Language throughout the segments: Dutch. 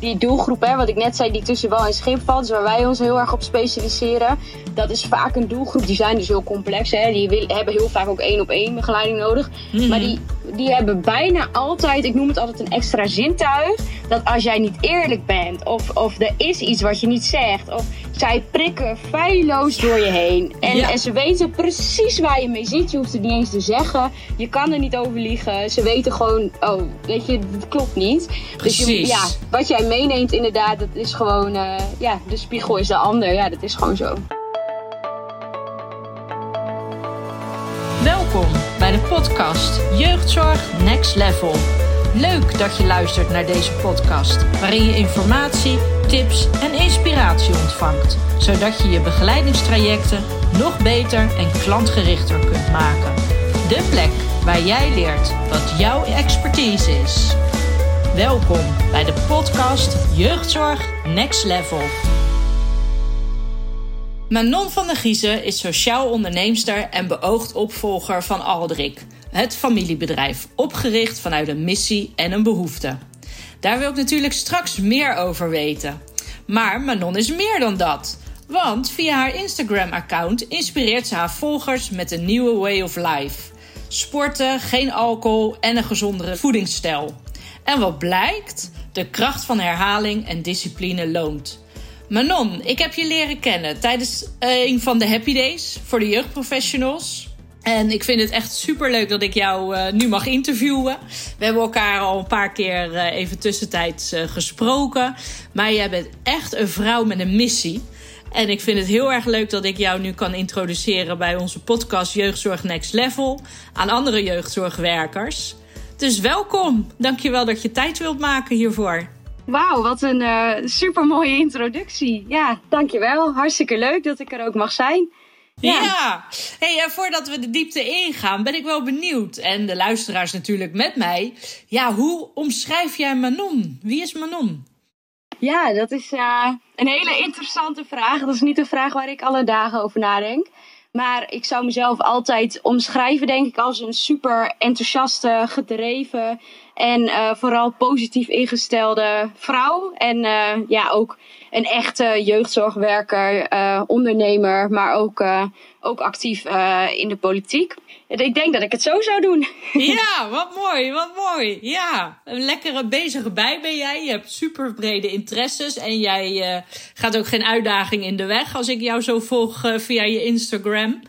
die doelgroep, hè, wat ik net zei, die tussen wel en schip valt, dus waar wij ons heel erg op specialiseren, dat is vaak een doelgroep, die zijn dus heel complex. Hè. Die wil, hebben heel vaak ook één op één begeleiding nodig. Mhm. Maar die, die hebben bijna altijd, ik noem het altijd een extra zintuig, dat als jij niet eerlijk bent, of, of er is iets wat je niet zegt, of zij prikken feilloos door je heen. En, Ja. en ze weten precies waar je mee zit. Je hoeft het niet eens te zeggen. Je kan er niet over liegen. Ze weten gewoon, oh, weet je, het klopt niet. Dus je, Precies. ja, wat jij meeneemt inderdaad, dat is gewoon, eh, ja, de spiegel is de ander. Ja, dat is gewoon zo. Welkom bij de podcast Jeugdzorg Next Level. Leuk dat je luistert naar deze podcast, waarin je informatie, tips en inspiratie ontvangt, zodat je je begeleidingstrajecten nog beter en klantgerichter kunt maken. De plek waar jij leert wat jouw expertise is. Welkom bij de podcast Jeugdzorg Next Level. Manon van der Giezen is sociaal onderneemster en beoogd opvolger van Aldrik, het familiebedrijf, opgericht vanuit een missie en een behoefte. Daar wil ik natuurlijk straks meer over weten. Maar Manon is meer dan dat. Want via haar Instagram-account inspireert ze haar volgers met een nieuwe way of life: sporten, geen alcohol en een gezondere voedingsstijl. En wat blijkt? De kracht van herhaling en discipline loont. Manon, ik heb je leren kennen tijdens eh, een van de Happy Days voor de jeugdprofessionals. En ik vind het echt super leuk dat ik jou eh, nu mag interviewen. We hebben elkaar al een paar keer eh, even tussentijds gesproken. Maar jij bent echt een vrouw met een missie. En ik vind het heel erg leuk dat ik jou nu kan introduceren bij onze podcast Jeugdzorg Next Level aan andere jeugdzorgwerkers. Dus welkom. Dankjewel dat je tijd wilt maken hiervoor. Wauw, wat een eh super mooie introductie. Ja, dankjewel. Hartstikke leuk dat ik er ook mag zijn. Ja. Ja. Hey, en voordat we de diepte ingaan, ben ik wel benieuwd. En de luisteraars natuurlijk met mij. Ja, hoe omschrijf jij Manon? Wie is Manon? Ja, dat is eh, een hele interessante vraag. Dat is niet een vraag waar ik alle dagen over nadenk. Maar ik zou mezelf altijd omschrijven, denk ik, als een super enthousiaste, gedreven en eh, vooral positief ingestelde vrouw. En eh, ja, ook een echte jeugdzorgwerker, eh, ondernemer, maar ook, ook actief in de politiek. Ik denk dat ik het zo zou doen. Ja, wat mooi, wat mooi. Ja, een lekkere bezige bij ben jij. Je hebt super brede interesses en jij gaat ook geen uitdaging in de weg als ik jou zo volg via je Instagram.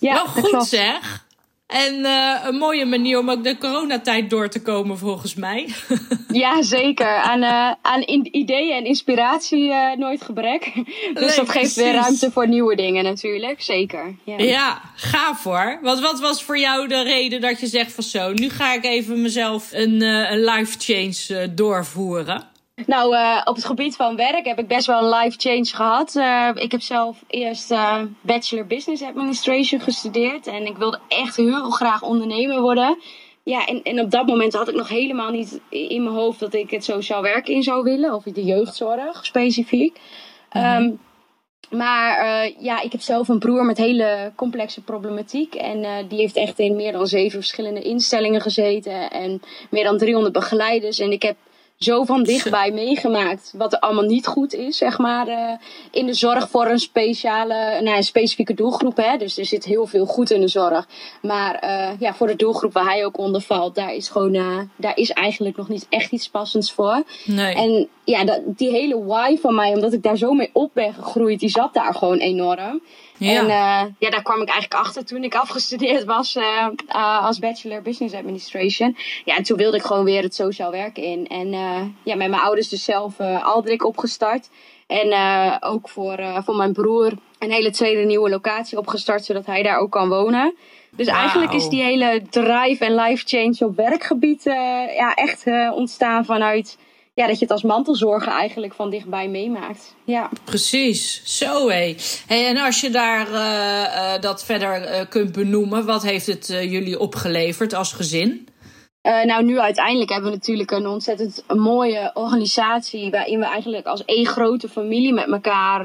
Ja, wel goed klopt. zeg. En eh, een mooie manier om ook de coronatijd door te komen volgens mij. Ja, zeker. Aan, eh, aan ideeën en inspiratie eh, nooit gebrek. Dus Nee, dat geeft weer ruimte voor nieuwe dingen natuurlijk. Zeker. Ja. Ja, gaaf hoor. Wat, wat was voor jou de reden dat je zegt van zo, nu ga ik even mezelf een, een life change doorvoeren? Nou, eh, op het gebied van werk heb ik best wel een life change gehad. Eh, ik heb zelf eerst eh, Bachelor Business Administration gestudeerd. En ik wilde echt heel graag ondernemer worden. Ja, en, en op dat moment had ik nog helemaal niet in mijn hoofd dat ik het sociaal werk in zou willen. Of de jeugdzorg specifiek. Ehm, maar ja, ik heb zelf een broer met hele complexe problematiek. En die heeft echt in meer dan zeven verschillende instellingen gezeten. En meer dan 300 begeleiders. En ik heb zo van dichtbij meegemaakt wat er allemaal niet goed is, zeg maar, eh, in de zorg voor een speciale, nou, een specifieke doelgroep. Hè? Dus er zit heel veel goed in de zorg. Maar eh, ja, voor de doelgroep waar hij ook onder valt, daar is gewoon, eh, daar is eigenlijk nog niet echt iets passends voor. Nee. En ja, dat, die hele why van mij, omdat ik daar zo mee op ben gegroeid, die zat daar gewoon enorm. Ja. En eh, ja, daar kwam ik eigenlijk achter toen ik afgestudeerd was eh, eh, als Bachelor Business Administration. Ja, en toen wilde ik gewoon weer het sociaal werken in. En ja, met mijn ouders dus zelf Aldrik opgestart. En ook voor, voor mijn broer een hele tweede nieuwe locatie opgestart, zodat hij daar ook kan wonen. Dus eigenlijk is die hele drive en life change op werkgebied ja, echt ontstaan vanuit ja, dat je het als mantelzorger eigenlijk van dichtbij meemaakt. Ja. Precies, zo hé. Hey, en als je daar eh, eh, dat verder eh, kunt benoemen, wat heeft het jullie opgeleverd als gezin? Nou, nu uiteindelijk hebben we natuurlijk een ontzettend mooie organisatie. waarin we eigenlijk als één grote familie met elkaar.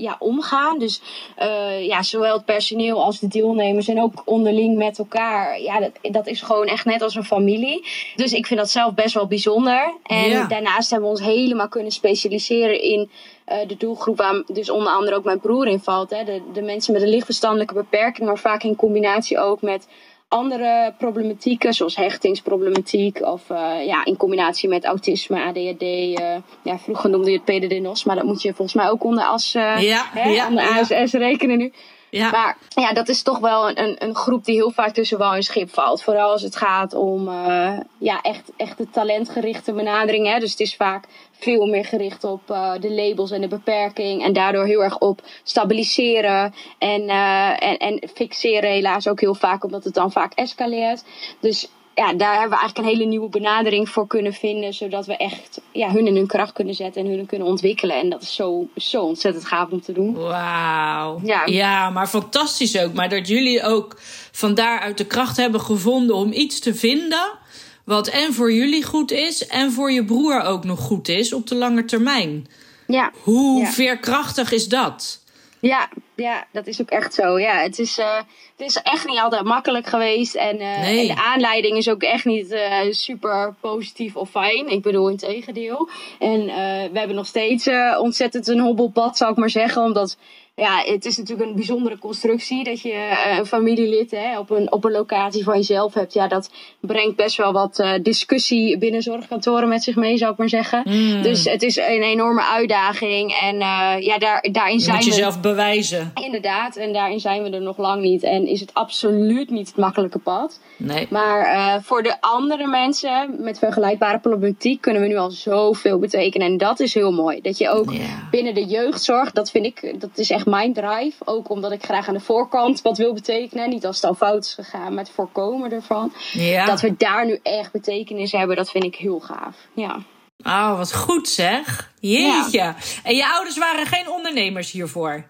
Eh, ja, omgaan. Dus uh, ja, zowel het personeel als de deelnemers en ook onderling met elkaar. Ja, dat, dat is gewoon echt net als een familie. Dus ik vind dat zelf best wel bijzonder. En daarnaast hebben we ons helemaal kunnen specialiseren in uh, de doelgroep waar dus onder andere ook mijn broer in valt. Hè. De, de mensen met een lichtverstandelijke beperking, maar vaak in combinatie ook met andere problematieken, zoals hechtingsproblematiek of uh, ja, in combinatie met autisme, ADHD. Uh, eh, ja, vroeger noemde je het PDD-NOS, maar dat moet je volgens mij ook onder, als, uh, ja, hè, ja, onder ASS rekenen nu. Ja. Maar ja, dat is toch wel een, een groep die heel vaak tussen wal en schip valt. Vooral als het gaat om uh, ja, echt, echt de talentgerichte benadering. Hè. Dus het is vaak veel meer gericht op uh, de labels en de beperking. En daardoor heel erg op stabiliseren en, uh, en, en fixeren helaas ook heel vaak. Omdat het dan vaak escaleert. Dus ja, daar hebben we eigenlijk een hele nieuwe benadering voor kunnen vinden. Zodat we echt ja, hun in hun kracht kunnen zetten en hun kunnen ontwikkelen. En dat is zo, zo ontzettend gaaf om te doen. Wauw. Ja. ja, maar fantastisch ook. Maar dat jullie ook van daaruit de kracht hebben gevonden om iets te vinden. Wat en voor jullie goed is en voor je broer ook nog goed is op de lange termijn. Ja. Hoe veerkrachtig is dat? Ja, ja, dat is ook echt zo. Ja, het is, uh, het is echt niet altijd makkelijk geweest. En, uh, en de aanleiding is ook echt niet uh, super positief of fijn. Ik bedoel, in tegendeel. En we hebben nog steeds ontzettend een hobbelpad, zou ik maar zeggen. Omdat ja, het is natuurlijk een bijzondere constructie dat je eh, een familielid hè, op, een, op een locatie van jezelf hebt. Ja, dat brengt best wel wat uh, discussie binnen zorgkantoren met zich mee, zou ik maar zeggen. Mm. Dus het is een enorme uitdaging. En uh, ja, daar, daarin zijn je moet jezelf bewijzen. Inderdaad, en daarin zijn we er nog lang niet. En is het absoluut niet het makkelijke pad. Nee. Maar voor de andere mensen met vergelijkbare problematiek kunnen we nu al zoveel betekenen. En dat is heel mooi. Dat je ook binnen de jeugdzorg, dat vind ik, dat is echt mijn drive. Ook omdat ik graag aan de voorkant wat wil betekenen. Niet als het al fout is gegaan, maar het voorkomen ervan. Ja. Dat we daar nu echt betekenis hebben, dat vind ik heel gaaf. Ja. Oh, wat goed zeg. Jeetje. En je ouders waren geen ondernemers hiervoor?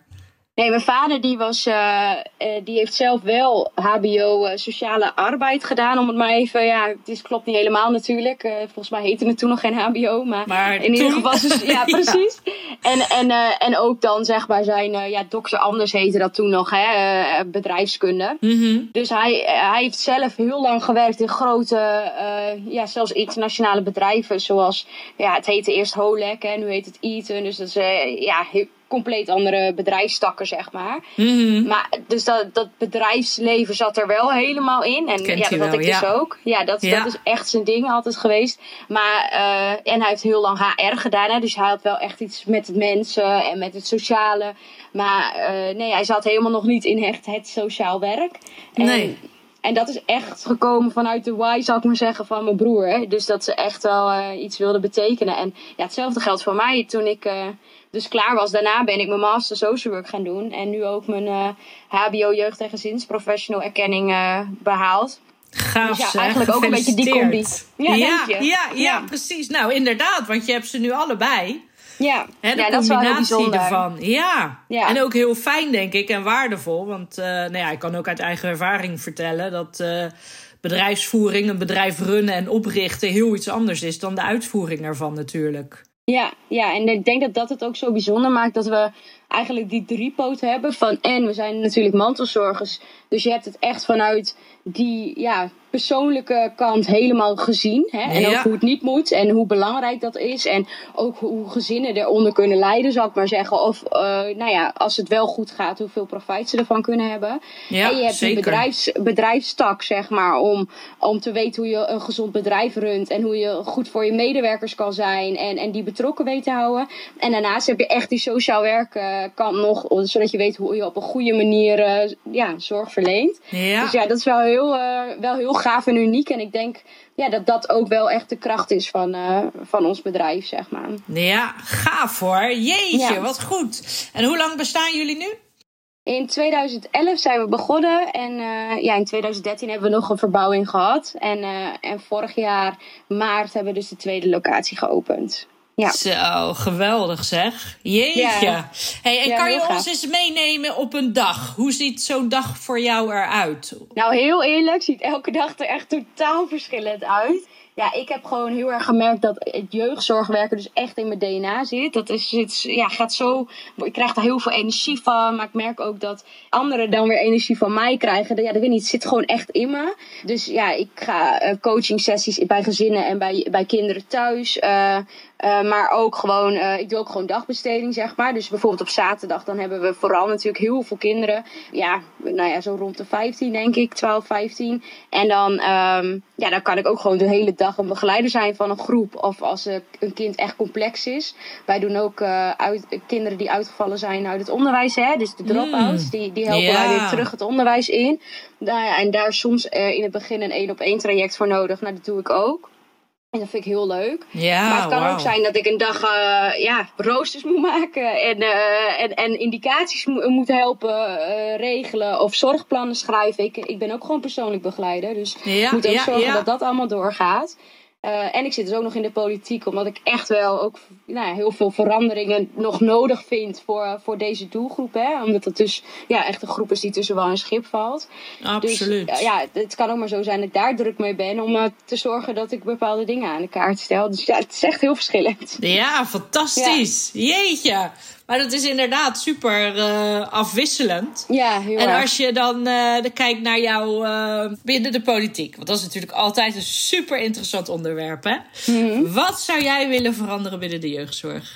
Nee, mijn vader die was, uh, die heeft zelf wel HBO uh, sociale arbeid gedaan. Om het maar even, ja, het is, klopt niet helemaal natuurlijk. volgens mij heette het toen nog geen HBO. Maar, maar in ieder geval, dus, ja, precies. En, en, en ook dan zeg maar zijn, ja, dokter Anders heette dat toen nog, hè, bedrijfskunde. Mm Dus hij, hij heeft zelf heel lang gewerkt in grote, ja, zelfs internationale bedrijven. Zoals, ja, het heette eerst Holek en nu heet het Eaton. Dus dat is, ja, compleet andere bedrijfstakken, zeg maar. Mhm. Maar dus dat, dat bedrijfsleven zat er wel helemaal in. En ja, dat had ik dus ook. Ja dat, dat is echt zijn ding altijd geweest. Maar, uh, en hij heeft heel lang HR gedaan. Hè, dus hij had wel echt iets met het mensen en met het sociale. Maar uh, nee, hij zat helemaal nog niet in echt het sociaal werk. En, nee. En dat is echt gekomen vanuit de why, zou ik maar zeggen, van mijn broer. Hè? Dus dat ze echt wel uh, iets wilden betekenen. En ja, hetzelfde geldt voor mij. Toen ik dus klaar was, daarna ben ik mijn master social work gaan doen. En nu ook mijn uh, HBO jeugd- en gezinsprofessional erkenning behaald. Gaaf, dus ja, eigenlijk ook een beetje die combi. Ja, ja, ja, ja, ja, precies. Nou, inderdaad, want je hebt ze nu allebei. Ja, He, de ja dat is wel heel ervan. Ja. ja. en ook heel fijn, denk ik, en waardevol. Want uh, nou ja, ik kan ook uit eigen ervaring vertellen dat uh, bedrijfsvoering, een bedrijf runnen en oprichten heel iets anders is dan de uitvoering ervan, natuurlijk. Ja, ja, en ik denk dat dat het ook zo bijzonder maakt dat we eigenlijk die driepoot hebben van en we zijn natuurlijk mantelzorgers. Dus je hebt het echt vanuit die ja, persoonlijke kant helemaal gezien. Hè? En ook hoe het niet moet en hoe belangrijk dat is. En ook hoe gezinnen eronder kunnen leiden, zal ik maar zeggen. Of uh, nou ja, als het wel goed gaat, hoeveel profijt ze ervan kunnen hebben. Ja, en je hebt zeker. die bedrijfs, bedrijfstak, zeg maar, om, om te weten hoe je een gezond bedrijf runt. En hoe je goed voor je medewerkers kan zijn. En, en die betrokken weet te houden. En daarnaast heb je echt die sociaal werken kant nog. Zodat je weet hoe je op een goede manier uh, ja, zorg verleent. Ja. Dus ja, dat is wel heel, uh, wel heel gaaf en uniek. En ik denk ja, dat dat ook wel echt de kracht is van, van ons bedrijf, zeg maar. Ja, gaaf hoor. Jeetje, wat goed. En hoe lang bestaan jullie nu? In 2011 zijn we begonnen en uh, ja, in 2013 hebben we nog een verbouwing gehad. En, uh, en vorig jaar maart hebben we dus de tweede locatie geopend. Ja. Zo, geweldig zeg. Jeetje. Hey, en kan je ons eens meenemen op een dag? Hoe ziet zo'n dag voor jou eruit? Nou, heel eerlijk, ziet elke dag er echt totaal verschillend uit. ja, ik heb gewoon heel erg gemerkt dat het jeugdzorgwerken dus echt in mijn DNA zit. Dat is, het, ja, gaat zo, ik krijg daar heel veel energie van. Maar ik merk ook dat anderen dan weer energie van mij krijgen. Ja, dat weet niet, het zit gewoon echt in me. Dus ja, ik ga uh, coaching sessies bij gezinnen en bij, bij kinderen thuis. Uh, uh, maar ook gewoon, uh, ik doe ook gewoon dagbesteding, zeg maar. Dus bijvoorbeeld op zaterdag, dan hebben we vooral natuurlijk heel veel kinderen. Ja, nou ja, zo rond de 15 denk ik, 12, 15. En dan, um, ja, dan kan ik ook gewoon de hele dag een begeleider zijn van een groep. Of als een kind echt complex is. Wij doen ook uh, uit, kinderen die uitgevallen zijn uit het onderwijs, hè. Dus de drop-outs, mm. die, die helpen wij weer terug het onderwijs in. Nou en daar soms in het begin een één op één traject voor nodig. Nou, dat doe ik ook. En dat vind ik heel leuk. Ja, maar het kan wow. ook zijn dat ik een dag uh, ja, roosters moet maken en, uh, en, en indicaties mo moet helpen uh, regelen of zorgplannen schrijven. Ik, ik ben ook gewoon persoonlijk begeleider, dus ja, ik moet ook ja, zorgen dat dat allemaal doorgaat. En ik zit dus ook nog in de politiek, omdat ik echt wel ook nou ja, heel veel veranderingen nog nodig vind voor, voor deze doelgroep. Hè? Omdat het dus ja, echt een groep is die tussen wel een schip valt. Absoluut. Dus ja, het kan ook maar zo zijn dat ik daar druk mee ben om uh, te zorgen dat ik bepaalde dingen aan de kaart stel. Dus ja, het is echt heel verschillend. Ja, fantastisch. Ja. Jeetje. Maar dat is inderdaad super uh, afwisselend. Ja, heel En erg. als je dan uh, kijkt naar jou uh, binnen de politiek, want dat is natuurlijk altijd een super interessant onderwerp. Hè? Mhm. Mm -hmm. Wat zou jij willen veranderen binnen de jeugdzorg?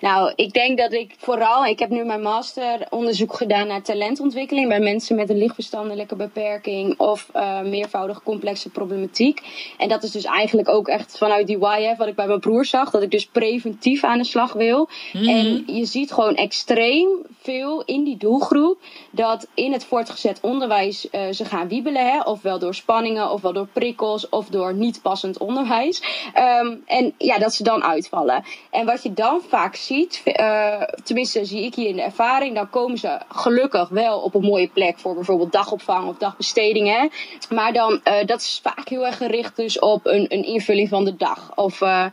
Nou, ik denk dat ik vooral, ik heb nu mijn masteronderzoek gedaan naar talentontwikkeling bij mensen met een lichtverstandelijke beperking of uh, meervoudig complexe problematiek. En dat is dus eigenlijk ook echt vanuit die YF wat ik bij mijn broer zag, dat ik dus preventief aan de slag wil. Mm -hmm. En je ziet gewoon extreem veel in die doelgroep dat in het voortgezet onderwijs uh, ze gaan wiebelen, hè, ofwel door spanningen, ofwel door prikkels, of door niet passend onderwijs. Um, en ja, dat ze dan uitvallen. En wat je dan vaak ziet, uh, tenminste zie ik hier in de ervaring, dan komen ze gelukkig wel op een mooie plek voor bijvoorbeeld dagopvang of dagbestedingen. Maar dan, uh, dat is vaak heel erg gericht dus op een, een invulling van de dag. Of uh,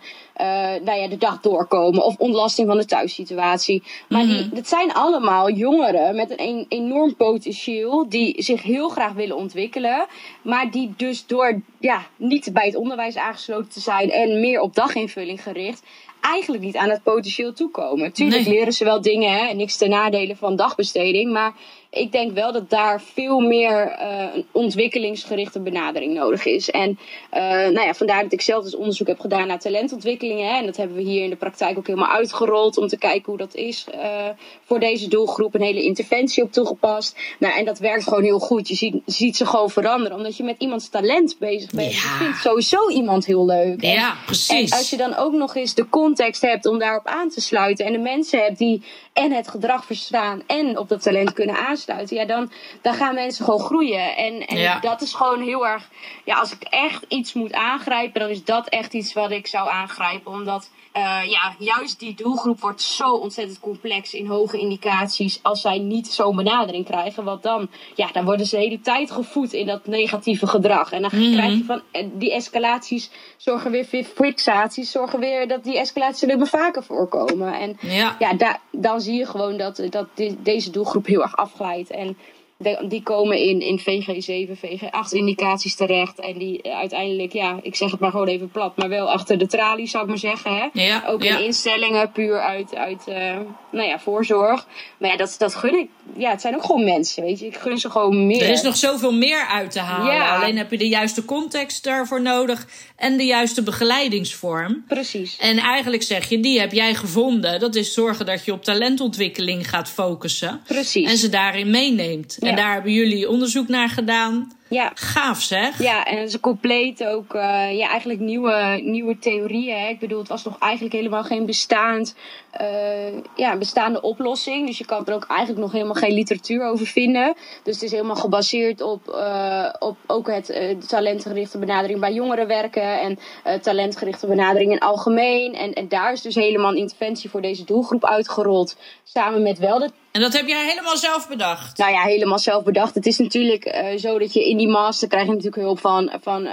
nou ja, de dag doorkomen. Of ontlasting van de thuissituatie. Maar mm -hmm. die, dat zijn allemaal jongeren met een enorm potentieel. Die zich heel graag willen ontwikkelen. Maar die dus door ja, niet bij het onderwijs aangesloten te zijn. En meer op daginvulling gericht eigenlijk niet aan het potentieel toekomen. Tuurlijk nee. leren ze wel dingen, hè, niks ten nadele van dagbesteding, maar ik denk wel dat daar veel meer uh, een ontwikkelingsgerichte benadering nodig is. En uh, nou ja, vandaar dat ik zelf dus onderzoek heb gedaan naar talentontwikkelingen. Hè, en dat hebben we hier in de praktijk ook helemaal uitgerold om te kijken hoe dat is uh, voor deze doelgroep. Een hele interventie op toegepast. Nou, en dat werkt gewoon heel goed. Je ziet, ziet ze gewoon veranderen, omdat je met iemands talent bezig bent. Ja. Je vindt sowieso iemand heel leuk. Ja, en, precies. En als je dan ook nog eens de context hebt om daarop aan te sluiten en de mensen hebt die en het gedrag verstaan en op dat talent kunnen aansluiten, ja, dan, dan gaan mensen gewoon groeien. En, en ja. dat is gewoon heel erg, ja, als ik echt iets moet aangrijpen, dan is dat echt iets wat ik zou aangrijpen. Omdat, uh, ja, juist die doelgroep wordt zo ontzettend complex in hoge indicaties als zij niet zo'n benadering krijgen. Want dan, ja, dan worden ze de hele tijd gevoed in dat negatieve gedrag. En dan Mhm. mm -hmm. krijg je van, die escalaties zorgen weer voor fixaties, zorgen weer dat die escalaties alleen maar vaker voorkomen. En ja, dan zie je gewoon dat, dat deze doelgroep heel erg afglijdt. En de, die komen in, in VG7, VG8 indicaties terecht. En die uiteindelijk, ja, ik zeg het maar gewoon even plat, maar wel achter de tralies, zou ik maar zeggen. Hè? Ja, Ook ja. in instellingen, puur uit, uit uh, nou ja, voorzorg. Maar ja, dat, dat gun ik. Ja, het zijn ook gewoon mensen, weet je. Ik gun ze gewoon meer. Er is nog zoveel meer uit te halen. Ja. Alleen heb je de juiste context daarvoor nodig en de juiste begeleidingsvorm. Precies. En eigenlijk zeg je, die heb jij gevonden. Dat is zorgen dat je op talentontwikkeling gaat focussen. Precies. En ze daarin meeneemt. Ja. En daar hebben jullie onderzoek naar gedaan. Ja. Gaaf zeg. Ja, en ze compleet ook uh, ja, eigenlijk nieuwe, nieuwe theorieën. Hè. Ik bedoel, het was nog eigenlijk helemaal geen bestaand, uh, ja, bestaande oplossing. Dus je kan er ook eigenlijk nog helemaal geen literatuur over vinden. Dus het is helemaal gebaseerd op, uh, op ook het talentgerichte benadering bij jongeren werken. En talentgerichte benadering in algemeen. En, en daar is dus helemaal een interventie voor deze doelgroep uitgerold. Samen met wel de en dat heb jij helemaal zelf bedacht? Nou ja, helemaal zelf bedacht. Het is natuurlijk zo dat je in die master krijg je natuurlijk hulp van, van uh,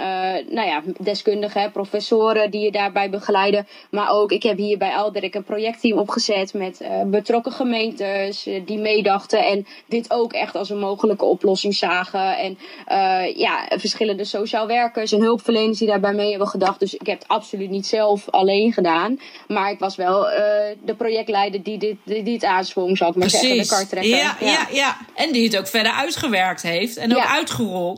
nou ja, deskundigen, professoren die je daarbij begeleiden. Maar ook, ik heb hier bij Alderik een projectteam opgezet met uh, betrokken gemeentes uh, die meedachten. En dit ook echt als een mogelijke oplossing zagen. En ja, verschillende sociaal werkers en hulpverleners die daarbij mee hebben gedacht. Dus ik heb het absoluut niet zelf alleen gedaan. Maar ik was wel de projectleider die dit, die, die het aansprong, zal ik maar Precies. zeggen. De. Ja, ja. Ja, ja. En die het ook verder uitgewerkt heeft en ook uitgerold.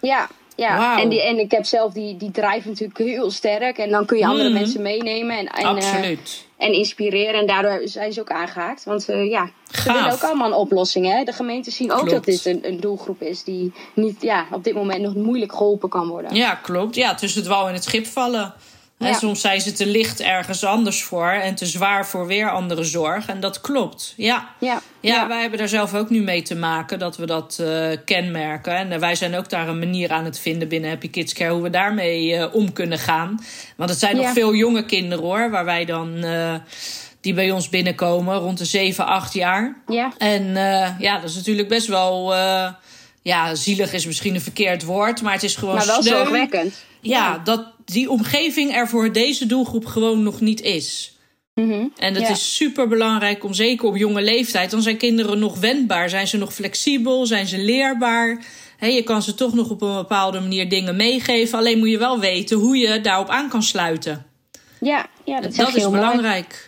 Ja, ja. Wow. En, die, en ik heb zelf die, die drive natuurlijk heel sterk. En dan kun je andere mm. mensen meenemen. En, en, Absoluut. Uh, en inspireren. En daardoor zijn ze ook aangehaakt. Want uh, ja, Gaaf. ze willen ook allemaal een oplossing. Hè? De gemeenten zien ook dat dit een, een, doelgroep is die niet ja, op dit moment nog moeilijk geholpen kan worden. Ja, klopt. Ja, tussen het wal en het schip vallen. Ja. En soms zijn ze te licht ergens anders voor en te zwaar voor weer andere zorg. En dat klopt. Ja. Ja. Ja, Ja. wij hebben daar zelf ook nu mee te maken dat we dat uh, kenmerken. En uh, wij zijn ook daar een manier aan het vinden binnen Happy Kids Care hoe we daarmee uh, om kunnen gaan. Want het zijn Ja. nog veel jonge kinderen hoor, waar wij dan. die bij ons binnenkomen, rond de 7, 8 jaar. Ja. En ja, dat is natuurlijk best wel. ja, zielig is misschien een verkeerd woord, maar het is gewoon. Maar wel sneu. zorgwekkend. Ja, dat die omgeving er voor deze doelgroep gewoon nog niet is. Mm -hmm. En dat ja. is super belangrijk om zeker op jonge leeftijd. Dan zijn kinderen nog wendbaar. Zijn ze nog flexibel? Zijn ze leerbaar? He, je kan ze toch nog op een bepaalde manier dingen meegeven. Alleen moet je wel weten hoe je daarop aan kan sluiten. Ja, ja dat, dat is heel belangrijk.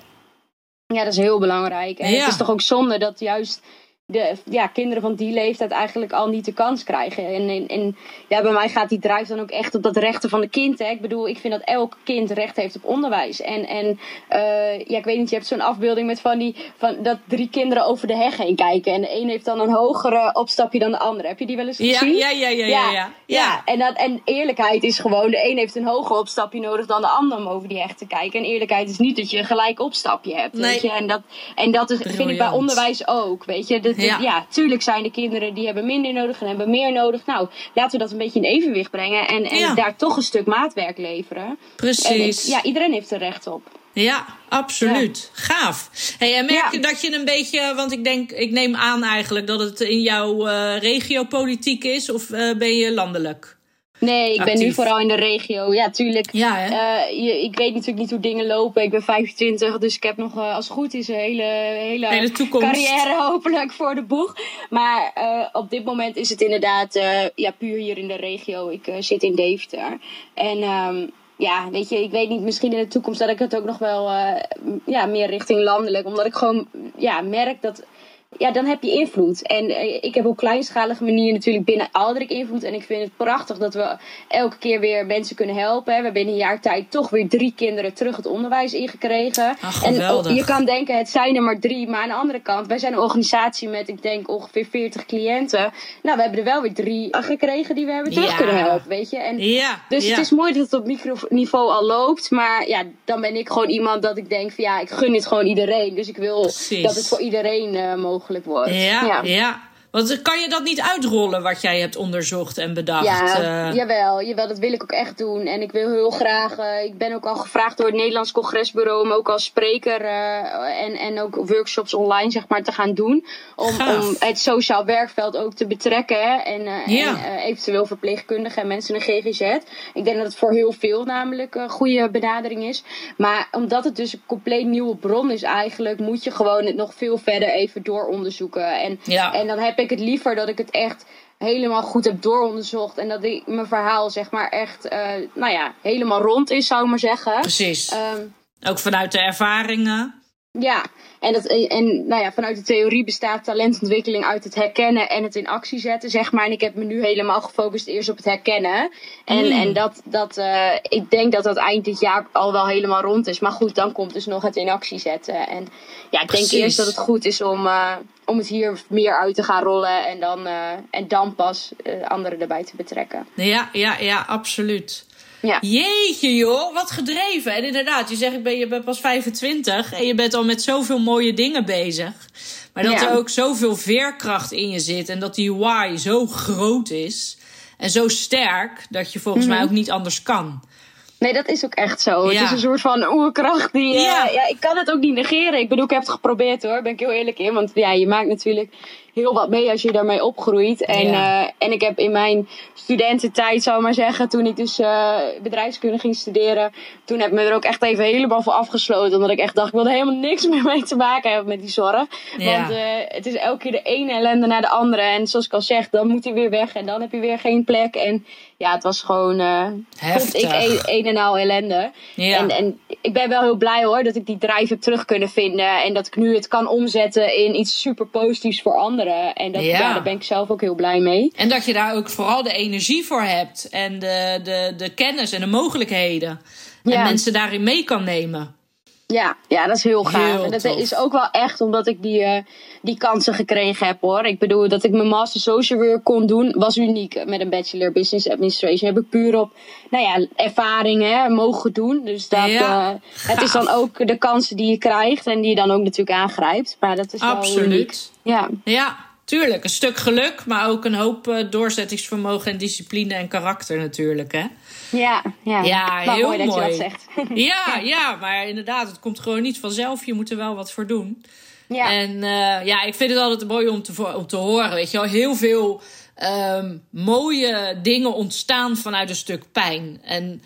Ja, dat is heel belangrijk. En Ja. het is toch ook zonde dat juist de ja, kinderen van die leeftijd eigenlijk al niet de kans krijgen. En, en, en ja, bij mij gaat die drive dan ook echt op dat rechten van de kind. Hè. Ik bedoel, ik vind dat elk kind recht heeft op onderwijs. En, en uh, ja, ik weet niet, je hebt zo'n afbeelding met van die van dat drie kinderen over de heg heen kijken. En de een heeft dan een hogere opstapje dan de andere. Heb je die wel eens Ja, gezien? ja, ja, ja, ja. ja, ja. En, dat, en eerlijkheid is gewoon, de een heeft een hoger opstapje nodig dan de ander om over die heg te kijken. En eerlijkheid is niet dat je een gelijk opstapje hebt. Nee. Weet je? En dat, en dat is, vind ik bij onderwijs ook. Weet je? Dat, Ja. ja, tuurlijk zijn er kinderen die hebben minder nodig en hebben meer nodig. Nou, laten we dat een beetje in evenwicht brengen. En, en Ja. daar toch een stuk maatwerk leveren. En Precies. ja, iedereen heeft er recht op. Ja, absoluut. Gaaf. Hey, en merk Ja. je dat je een beetje, want ik denk, ik neem aan eigenlijk dat het in jouw eh regiopolitiek is, of eh, ben je landelijk? Nee, ik ben nu vooral in de regio. Ja, tuurlijk. Ja? Eh, je, ik weet natuurlijk niet hoe dingen lopen. Ik ben 25, dus ik heb nog, eh, als het goed is, een hele, hele, carrière hopelijk voor de boeg. Maar eh, op dit moment is het inderdaad ja, puur hier in de regio. Ik zit in Deventer. En ehm, ja, weet je, ik weet niet, misschien in de toekomst dat ik het ook nog wel ja, meer richting landelijk. Omdat ik gewoon ja, merk dat ja, dan heb je invloed. En eh, ik heb op kleinschalige manier natuurlijk binnen Aldrik invloed. En ik vind het prachtig dat we elke keer weer mensen kunnen helpen. hè. We hebben in een jaar tijd toch weer drie kinderen terug het onderwijs ingekregen. Ach, en oh, je kan denken, het zijn er maar drie. Maar aan de andere kant, wij zijn een organisatie met, ik denk, ongeveer 40 cliënten. Nou, we hebben er wel weer drie gekregen die we hebben terug Ja. kunnen helpen, weet je. En Ja. dus ja. het is mooi dat het op microniveau al loopt. Maar ja, dan ben ik gewoon iemand dat ik denk van ja, ik gun dit gewoon iedereen. Dus ik wil Precies. dat het voor iedereen eh, mogelijk wordt. Ja, ja. Want kan je dat niet uitrollen wat jij hebt onderzocht en bedacht? Ja, eh? jawel, jawel, dat wil ik ook echt doen. En ik wil heel graag, eh, ik ben ook al gevraagd door het Nederlands Congresbureau om ook als spreker eh, en, en ook workshops online zeg maar te gaan doen. Om, Gaaf. om het sociaal werkveld ook te betrekken hè, en, Ja. en eventueel verpleegkundigen en mensen in de GGZ. Ik denk dat het voor heel veel namelijk een goede benadering is. Maar omdat het dus een compleet nieuwe bron is eigenlijk, moet je gewoon het nog veel verder even dooronderzoeken. En, Ja. en dan heb ik het liever dat ik het echt helemaal goed heb dooronderzocht. En dat ik mijn verhaal zeg maar echt, eh, nou ja, helemaal rond is, zou ik maar zeggen. Precies. Ehm, Ook vanuit de ervaringen. ja, en, dat, en nou ja, vanuit de theorie bestaat talentontwikkeling uit het herkennen en het in actie zetten, zeg maar. En ik heb me nu helemaal gefocust eerst op het herkennen. En, Mm. en dat, dat eh, ik denk dat dat eind dit jaar al wel helemaal rond is. Maar goed, dan komt dus nog het in actie zetten. En ja, ik Precies. denk eerst dat het goed is om, eh, om het hier meer uit te gaan rollen. En dan, eh, en dan pas eh, anderen erbij te betrekken. Ja, ja, ja, absoluut. Ja. Jeetje joh, wat gedreven. En inderdaad, je zegt ik ben, je bent pas 25 en je bent al met zoveel mooie dingen bezig. Maar dat Ja. er ook zoveel veerkracht in je zit en dat die why zo groot is en zo sterk dat je volgens Mhm. mij ook niet anders kan. Nee, dat is ook echt zo. Ja. Het is een soort van oerkracht die... eh, ja. ik kan het ook niet negeren. Ik bedoel, ik heb het geprobeerd hoor. Ben ik heel eerlijk in. Want ja, je maakt natuurlijk heel wat mee als je daarmee opgroeit. En, Ja. eh, en ik heb in mijn studententijd, zou ik maar zeggen, toen ik dus eh, bedrijfskunde ging studeren, toen heb ik me er ook echt even helemaal voor afgesloten. Omdat ik echt dacht, ik wilde helemaal niks meer mee te maken hebben met die zorg. Ja. Want eh, het is elke keer de ene ellende naar de andere. En zoals ik al zeg, dan moet hij weer weg en dan heb je weer geen plek. En ja, het was gewoon, eh vond ik, Heftig. een, een en al ellende. Ja. En, en ik ben wel heel blij hoor dat ik die drive heb terug kunnen vinden. En dat ik nu het kan omzetten in iets super positiefs voor anderen. En dat, Ja. ja. daar ben ik zelf ook heel blij mee. En dat je daar ook vooral de energie voor hebt. En de, de, de kennis en de mogelijkheden. En Ja. mensen daarin mee kan nemen. Ja, ja, dat is heel gaaf. Heel en dat tof. is ook wel echt omdat ik die, eh, die kansen gekregen heb hoor. Ik bedoel, dat ik mijn Master Social Work kon doen, was uniek. Met een Bachelor Business Administration heb ik puur op, nou ja, ervaringen hè, mogen doen. Dus dat, Ja, eh, het is dan ook de kansen die je krijgt en die je dan ook natuurlijk aangrijpt. Maar dat is wel uniek. Absoluut. Ja, Ja, tuurlijk. Een stuk geluk, maar ook een hoop eh, doorzettingsvermogen en discipline en karakter natuurlijk. Hè? Ja, ja. Ja, heel mooi dat je dat zegt. Ja, ja, maar inderdaad, het komt gewoon niet vanzelf. Je moet er wel wat voor doen. ja. En eh, ja, ik vind het altijd mooi om te, om te horen. Weet je wel, heel veel ehm, mooie dingen ontstaan vanuit een stuk pijn. En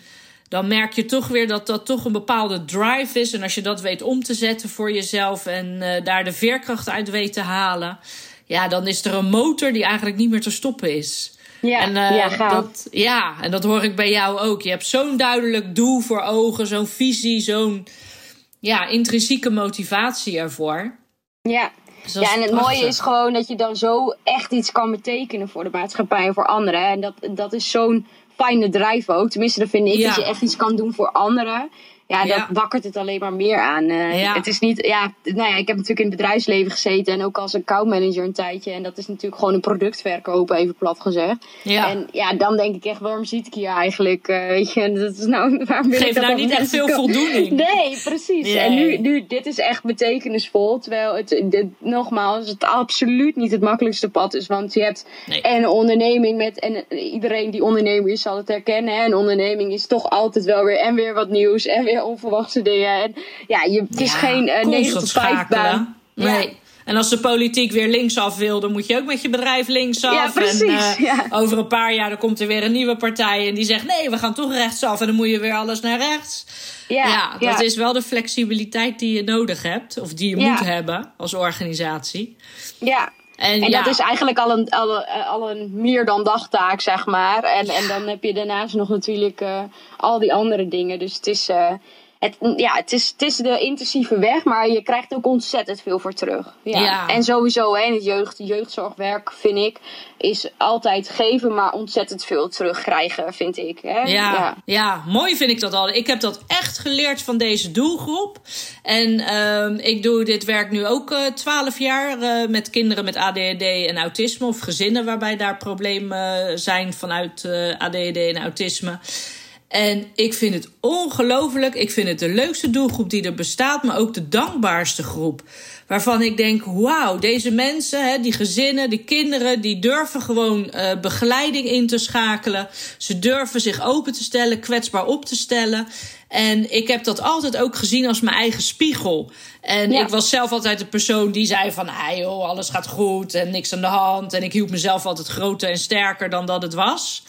dan merk je toch weer dat dat toch een bepaalde drive is. En als je dat weet om te zetten voor jezelf en eh, daar de veerkracht uit weet te halen. Ja, dan is er een motor die eigenlijk niet meer te stoppen is. Ja, en, eh, ja, dat, ja, en dat hoor ik bij jou ook. Je hebt zo'n duidelijk doel voor ogen, zo'n visie, zo'n ja, intrinsieke motivatie ervoor. Ja. Dus ja, en het prachtig. mooie is gewoon dat je dan zo echt iets kan betekenen voor de maatschappij en voor anderen. En dat, dat is zo'n fijne drijf ook. Tenminste, dat vind ik Ja. dat je echt iets kan doen voor anderen. Ja, dat wakkert het alleen maar meer aan. Eh. Het is niet, ja, nou ja, ik heb natuurlijk in het bedrijfsleven gezeten en ook als accountmanager een tijdje. En dat is natuurlijk gewoon een product verkopen, even plat gezegd. En ja, dan denk ik echt, waarom zit ik hier eigenlijk? Eh, weet je, dat is nou, waarom wil ik Geeft dat nou niet echt veel voldoening. Nee, precies. Nee. En nu, nu, dit is echt betekenisvol. Terwijl het, dit, nogmaals, het absoluut niet het makkelijkste pad is. Want je hebt Nee. en een onderneming met, en iedereen die ondernemer is zal het herkennen. Hè? Een onderneming is toch altijd wel weer en weer wat nieuws en weer onverwachte dingen. En ja, je, het is Ja, geen uh, 9 tot 5 baan. Nee. Ja. En als de politiek weer linksaf wil, dan moet je ook met je bedrijf linksaf. Ja, precies, En eh, ja. over een paar jaar dan komt er weer een nieuwe partij en die zegt nee, we gaan toch rechtsaf en dan moet je weer alles naar rechts. Ja, Ja, ja. dat is wel de flexibiliteit die je nodig hebt, of die je moet hebben als organisatie. Ja. En, En ja, dat is eigenlijk al een, al, een- al een meer dan dagtaak, zeg maar. En, en dan heb je daarnaast nog natuurlijk eh, al die andere dingen. Dus het is, eh, het, ja, het, is, het is de intensieve weg, maar je krijgt ook ontzettend veel voor terug. Ja. Ja. En sowieso, hè, in het jeugd, jeugdzorgwerk, vind ik, is altijd geven, maar ontzettend veel terugkrijgen, vind ik. Hè? Ja, ja. mooi vind ik dat al. Ik heb dat echt geleerd van deze doelgroep. En ehm, ik doe dit werk nu ook twaalf jaar eh, met kinderen met ADHD en autisme. Of gezinnen waarbij daar problemen eh, zijn vanuit eh, ADHD en autisme. En ik vind het ongelooflijk. Ik vind het de leukste doelgroep die er bestaat, maar ook de dankbaarste groep. Waarvan ik denk, wauw, deze mensen, hè, die gezinnen, die kinderen, die durven gewoon eh, begeleiding in te schakelen. Ze durven zich open te stellen, kwetsbaar op te stellen. En ik heb dat altijd ook gezien als mijn eigen spiegel. En Ja. ik was zelf altijd de persoon die zei van... Ah joh, alles gaat goed en niks aan de hand. En ik hield mezelf altijd groter en sterker dan dat het was.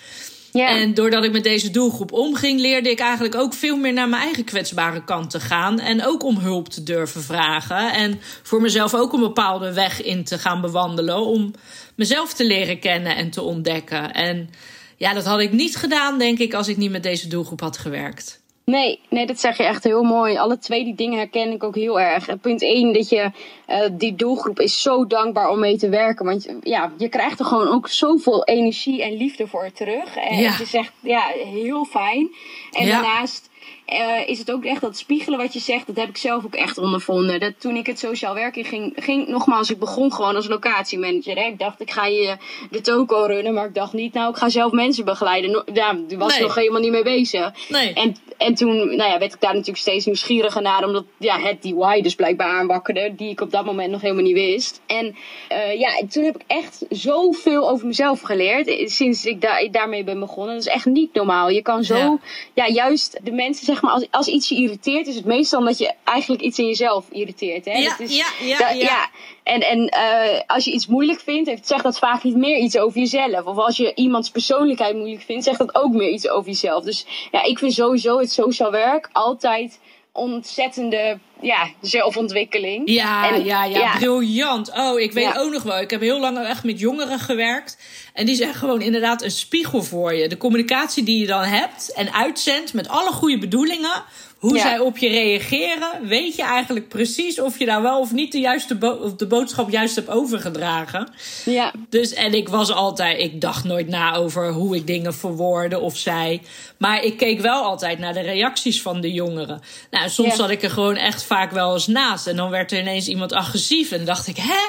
En doordat ik met deze doelgroep omging, leerde ik eigenlijk ook veel meer naar mijn eigen kwetsbare kant te gaan. En ook om hulp te durven vragen. En voor mezelf ook een bepaalde weg in te gaan bewandelen. Om mezelf te leren kennen en te ontdekken. En ja, dat had ik niet gedaan, denk ik, als ik niet met deze doelgroep had gewerkt. Nee, nee, dat zeg je echt heel mooi. Alle twee die dingen herken ik ook heel erg. Punt 1, dat je eh, die doelgroep is zo dankbaar om mee te werken. Want ja, je krijgt er gewoon ook zoveel energie en liefde voor terug. En Ja. het is echt ja, heel fijn. En Ja. daarnaast eh, is het ook echt dat spiegelen wat je zegt. Dat heb ik zelf ook echt ondervonden. Dat toen ik het sociaal werken ging, ging nogmaals, ik begon gewoon als locatiemanager. Hè. Ik dacht, ik ga je de toko runnen. Maar ik dacht niet, nou, ik ga zelf mensen begeleiden. No- Ja, daar was Nee. nog helemaal niet mee bezig. Nee. En, en toen nou ja, werd ik daar natuurlijk steeds nieuwsgieriger naar. Omdat ja, het why dus blijkbaar aanwakkerde. Die ik op dat moment nog helemaal niet wist. En eh, ja, en toen heb ik echt zoveel over mezelf geleerd. eh, Sinds ik daar daarmee ben begonnen. Dat is echt niet normaal. Je kan zo... Ja. Ja, juist de mensen zeg maar, als, als iets je irriteert, is het meestal omdat je eigenlijk iets in jezelf irriteert. Hè? Ja, is, ja, ja, ja. En, en uh, als je iets moeilijk vindt, heeft, zegt dat vaak niet meer iets over jezelf. Of als je iemands persoonlijkheid moeilijk vindt, zegt dat ook meer iets over jezelf. Dus ja, ik vind sowieso het sociaal werk altijd ontzettende ja, zelfontwikkeling. Ja, en, ja, ja, briljant. Oh, ik weet ook nog wel. Ik heb heel lang echt met jongeren gewerkt. En die zijn gewoon inderdaad een spiegel voor je. De communicatie die je dan hebt en uitzendt met alle goede bedoelingen hoe zij op je reageren, weet je eigenlijk precies of je nou wel of niet de juiste bo of de boodschap juist hebt overgedragen. Ja. Dus en ik was altijd, ik dacht nooit na over hoe ik dingen verwoordde of zei. Maar ik keek wel altijd naar de reacties van de jongeren. Nou, soms ja. zat ik er gewoon echt vaak wel eens naast. En dan werd er ineens iemand agressief. En dacht ik, hè?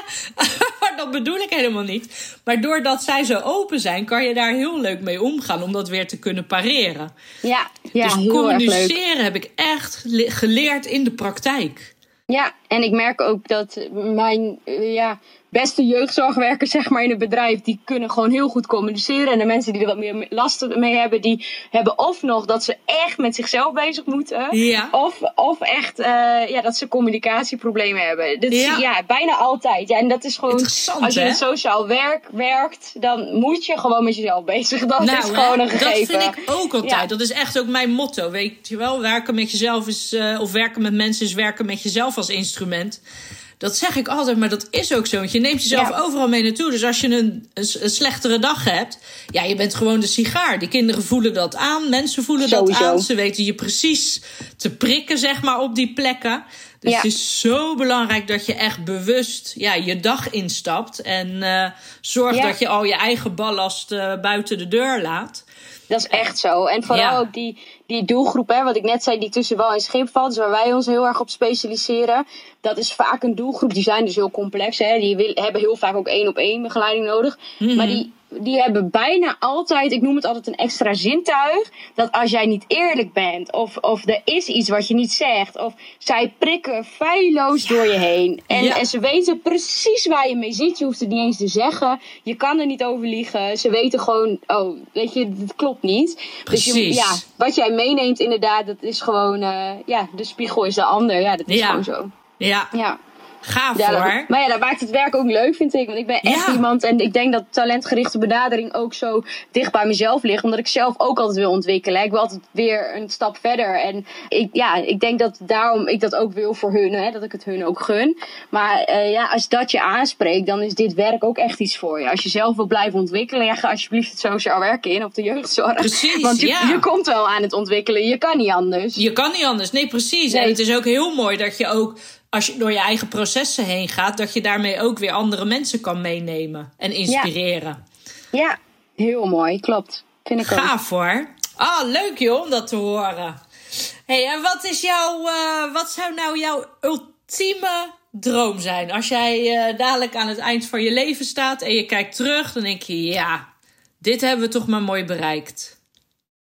maar dat bedoel ik helemaal niet. Maar doordat zij zo open zijn, kan je daar heel leuk mee omgaan. Om dat weer te kunnen pareren. Ja, ja dus heel communiceren heb ik echt geleerd in de praktijk. Ja, en ik merk ook dat mijn ja, beste jeugdzorgwerkers zeg maar, in het bedrijf, die kunnen gewoon heel goed communiceren. En de mensen die er wat meer last mee hebben, die hebben of nog dat ze echt met zichzelf bezig moeten. Ja. Of, of echt uh, ja, dat ze communicatieproblemen hebben. Dat is, Ja. ja. bijna altijd. Ja, en dat is gewoon, als je in het sociaal werk werkt, dan moet je gewoon met jezelf bezig. Dat is Nou, hè, gewoon een dat gegeven. vind ik ook altijd. Ja. Dat is echt ook mijn motto. Weet je wel, werken met jezelf is, eh, of werken met mensen is werken met jezelf als instrument. Dat zeg ik altijd, maar dat is ook zo. Want je neemt jezelf Ja. overal mee naartoe. Dus als je een, een, een slechtere dag hebt, ja, je bent gewoon de sigaar. Die kinderen voelen dat aan, mensen voelen Sowieso. dat aan. Ze weten je precies te prikken, zeg maar, op die plekken. Dus Ja. het is zo belangrijk dat je echt bewust ja, je dag instapt. En eh zorg Ja. dat je al je eigen ballast eh, buiten de deur laat. Dat is echt zo. En vooral ook die, die doelgroep, hè, wat ik net zei, die tussen wal en schip valt. Dus waar wij ons heel erg op specialiseren. Dat is vaak een doelgroep. Die zijn dus heel complex. Hè. Die wil, hebben heel vaak ook één op één begeleiding nodig. Mhm. Maar die, die hebben bijna altijd, ik noem het altijd een extra zintuig. Dat als jij niet eerlijk bent, of, of er is iets wat je niet zegt, of zij prikken feilloos door je heen. En, Ja. en ze weten precies waar je mee zit. Je hoeft het niet eens te zeggen. Je kan er niet over liegen. Ze weten gewoon, oh, weet je, dit klopt niet. Dus je, Precies. ja, wat jij meeneemt inderdaad, dat is gewoon, eh, ja, de spiegel is de ander. Ja, dat is Ja. gewoon zo. Ja, Ja. Gaaf Ja, dat- hoor. maar ja, dat maakt het werk ook leuk, vind ik. Want ik ben echt Ja. iemand, en ik denk dat talentgerichte benadering ook zo dicht bij mezelf ligt. Omdat ik zelf ook altijd wil ontwikkelen. Ik wil altijd weer een stap verder. En ik, ja, ik denk dat daarom ik dat ook wil voor hun, hè, dat ik het hun ook gun. Maar eh, ja, als dat je aanspreekt, dan is dit werk ook echt iets voor je. Als je zelf wil blijven ontwikkelen, ja, ga alsjeblieft het sociaal werken in op de jeugdzorg. Precies, Want je, ja. je komt wel aan het ontwikkelen, je kan niet anders. Je kan niet anders. Nee, precies. Nee. En het is ook heel mooi dat je ook, als je door je eigen processen heen gaat, dat je daarmee ook weer andere mensen kan meenemen en inspireren. Ja, heel mooi, klopt. Vind ik ook. Gaaf hoor. Ah, leuk joh om dat te horen. hey, en wat is jouw, eh, wat zou nou jouw ultieme droom zijn? Als jij eh, dadelijk aan het eind van je leven staat en je kijkt terug, dan denk je, ja, dit hebben we toch maar mooi bereikt.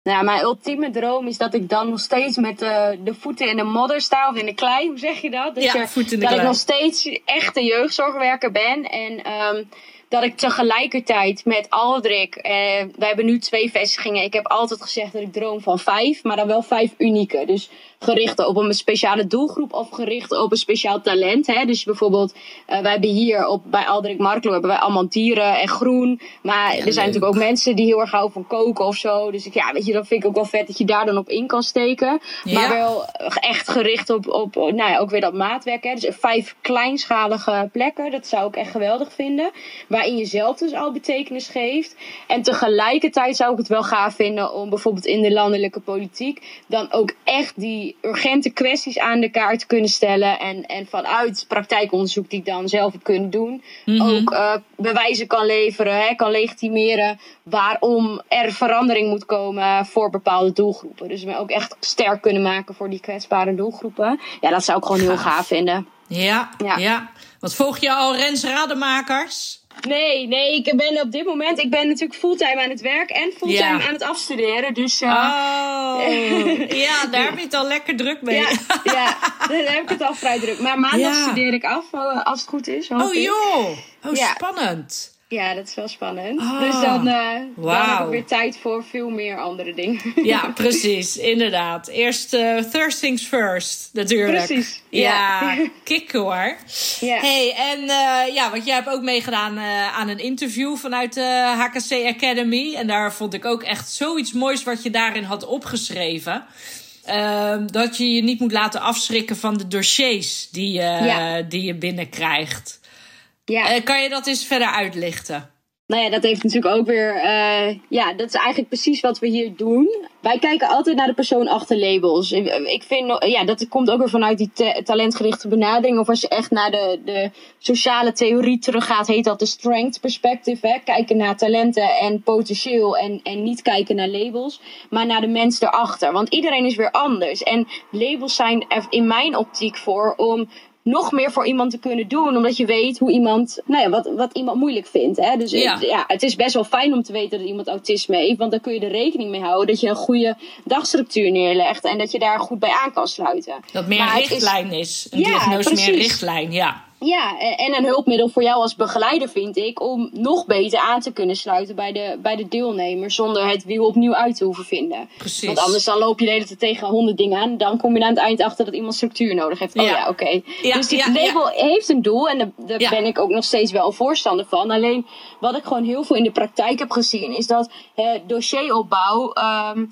Nou, mijn ultieme droom is dat ik dan nog steeds met de, de voeten in de modder sta of in de klei. Hoe zeg je dat? Dat, Ja, je, voeten in de dat ik klei. nog steeds echt een jeugdzorgwerker ben. En ehm, dat ik tegelijkertijd met Aldrik, eh, wij hebben nu twee vestigingen. Ik heb altijd gezegd dat ik droom van vijf, maar dan wel vijf unieke. Dus gericht op een speciale doelgroep of gericht op een speciaal talent. Hè? Dus bijvoorbeeld, eh, wij hebben hier op, bij Aldrik Marklo hebben wij allemaal dieren en groen. Maar er zijn leuk. natuurlijk ook mensen die heel erg houden van koken of zo. Dus ik, ja, weet je, dat vind ik ook wel vet dat je daar dan op in kan steken. Ja. Maar wel echt gericht op, op nou ja, ook weer dat maatwerk. Hè? Dus vijf kleinschalige plekken, dat zou ik echt geweldig vinden. Waarin je zelf dus al betekenis geeft. En tegelijkertijd zou ik het wel gaaf vinden om bijvoorbeeld in de landelijke politiek dan ook echt die urgente kwesties aan de kaart kunnen stellen. En, en vanuit praktijkonderzoek die ik dan zelf heb kunnen doen, ook eh, bewijzen kan leveren, hè, kan legitimeren waarom er verandering moet komen voor bepaalde doelgroepen. Dus me ook echt sterk kunnen maken voor die kwetsbare doelgroepen. Ja, dat zou ik gewoon heel Gaaf. vinden. Ja, ja. Ja. Wat volg je al, Rens Rademakers? Nee, nee, ik ben op dit moment, ik ben natuurlijk fulltime aan het werk en fulltime Ja. aan het afstuderen. Dus eh, Oh, ja, daar heb je het al lekker druk mee. ja, ja, dan heb ik het al vrij druk. Maar maandag Ja. studeer ik af, eh, als het goed is. Oh joh, oh Ja. spannend. Ja, dat is wel spannend. Ah, dus dan, uh, wow. dan heb ik weer tijd voor veel meer andere dingen. Ja, precies. Inderdaad. Eerst uh, first things first, natuurlijk. Precies. Ja, ja. hoor. Ja. hey, en uh, ja, want jij hebt ook meegedaan aan een interview vanuit de HKC Academy. En daar vond ik ook echt zoiets moois wat je daarin had opgeschreven. Ehm, dat je je niet moet laten afschrikken van de dossiers die, die je binnenkrijgt. Ja. kan je dat eens verder uitlichten? Nou ja, dat heeft natuurlijk ook weer. Uh, ja, dat is eigenlijk precies wat we hier doen. Wij kijken altijd naar de persoon achter labels. Ik vind, ja, dat komt ook weer vanuit die talentgerichte benadering. Of als je echt naar de, de sociale theorie teruggaat, heet dat de strength perspective. Hè? Kijken naar talenten en potentieel en, en niet kijken naar labels, maar naar de mens erachter. Want iedereen is weer anders. En labels zijn er in mijn optiek voor om nog meer voor iemand te kunnen doen. Omdat je weet hoe iemand, nou ja, wat, wat iemand moeilijk vindt. Hè? Dus ja. Het, ja, het is best wel fijn om te weten dat iemand autisme heeft. Want dan kun je er rekening mee houden dat je een goede dagstructuur neerlegt. En dat je daar goed bij aan kan sluiten. Dat meer richtlijn is. is. Een ja, diagnose meer richtlijn, ja. Ja, en een hulpmiddel voor jou als begeleider vind ik om nog beter aan te kunnen sluiten bij de, bij de deelnemer zonder het wiel opnieuw uit te hoeven vinden. Precies. Want anders dan loop je de hele tijd tegen honderd dingen aan. Dan kom je aan het eind achter dat iemand structuur nodig heeft. Oh ja, oké. dus die label heeft een doel en daar, ben ik ook nog steeds wel voorstander van. Alleen wat ik gewoon heel veel in de praktijk heb gezien is dat hè, dossieropbouw. Um,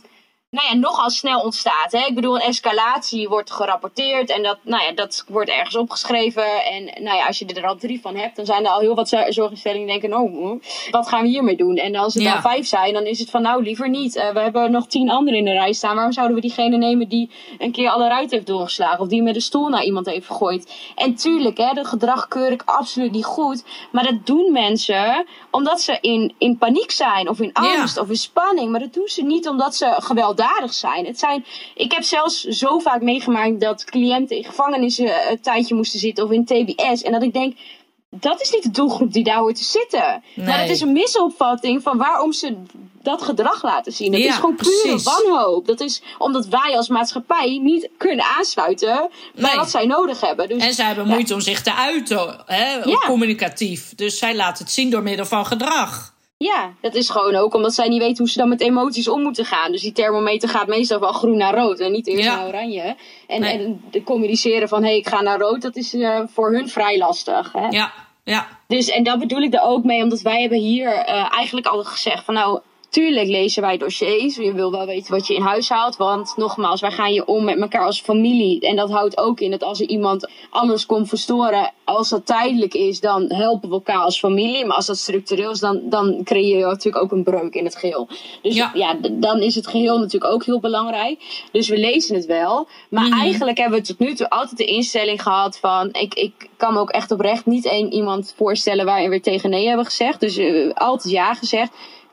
nou ja, nogal snel ontstaat. Hè? Ik bedoel, een escalatie wordt gerapporteerd en dat, nou ja, dat wordt ergens opgeschreven. En nou ja, als je er al drie van hebt, dan zijn er al heel wat zorginstellingen die denken, oh, wat gaan we hiermee doen? En als het ja. dan vijf zijn, dan is het van, nou, liever niet. Uh, we hebben nog tien anderen in de rij staan. Waarom zouden we diegene nemen die een keer alle ruiten heeft doorgeslagen? Of die met een stoel naar iemand heeft gegooid? En tuurlijk, hè, dat gedrag keur ik absoluut niet goed. Maar dat doen mensen omdat ze in, in paniek zijn, of in angst, of in spanning. Maar dat doen ze niet omdat ze geweld zijn. Het zijn. Ik heb zelfs zo vaak meegemaakt dat cliënten in gevangenissen een tijdje moesten zitten of in TBS. En dat ik denk, dat is niet de doelgroep die daar hoort te zitten. Maar het is een misopvatting van waarom ze dat gedrag laten zien. Het is gewoon pure wanhoop. Dat is omdat wij als maatschappij niet kunnen aansluiten bij wat zij nodig hebben. Dus, en zij hebben moeite om zich te uiten, hè, communicatief. Dus zij laten het zien door middel van gedrag. Ja, dat is gewoon ook omdat zij niet weten hoe ze dan met emoties om moeten gaan. Dus die thermometer gaat meestal wel groen naar rood en niet eerst naar oranje. En, en de communiceren van hé, hey, ik ga naar rood, dat is uh, voor hun vrij lastig. Hè? Ja, ja. Dus en dat bedoel ik er ook mee, omdat wij hebben hier uh, eigenlijk al gezegd van nou, Tuurlijk lezen wij dossiers. Je wil wel weten wat je in huis haalt. Want nogmaals, wij gaan je om met elkaar als familie. En dat houdt ook in dat als er iemand anders komt verstoren, als dat tijdelijk is, dan helpen we elkaar als familie. Maar als dat structureel is, dan, dan creëer je natuurlijk ook een breuk in het geheel. Dus ja, ja dan is het geheel natuurlijk ook heel belangrijk. Dus we lezen het wel. Maar mhm. eigenlijk hebben we tot nu toe altijd de instelling gehad van. Ik, ik kan me ook echt oprecht niet één iemand voorstellen waarin we tegen nee hebben gezegd. Dus uh, altijd ja gezegd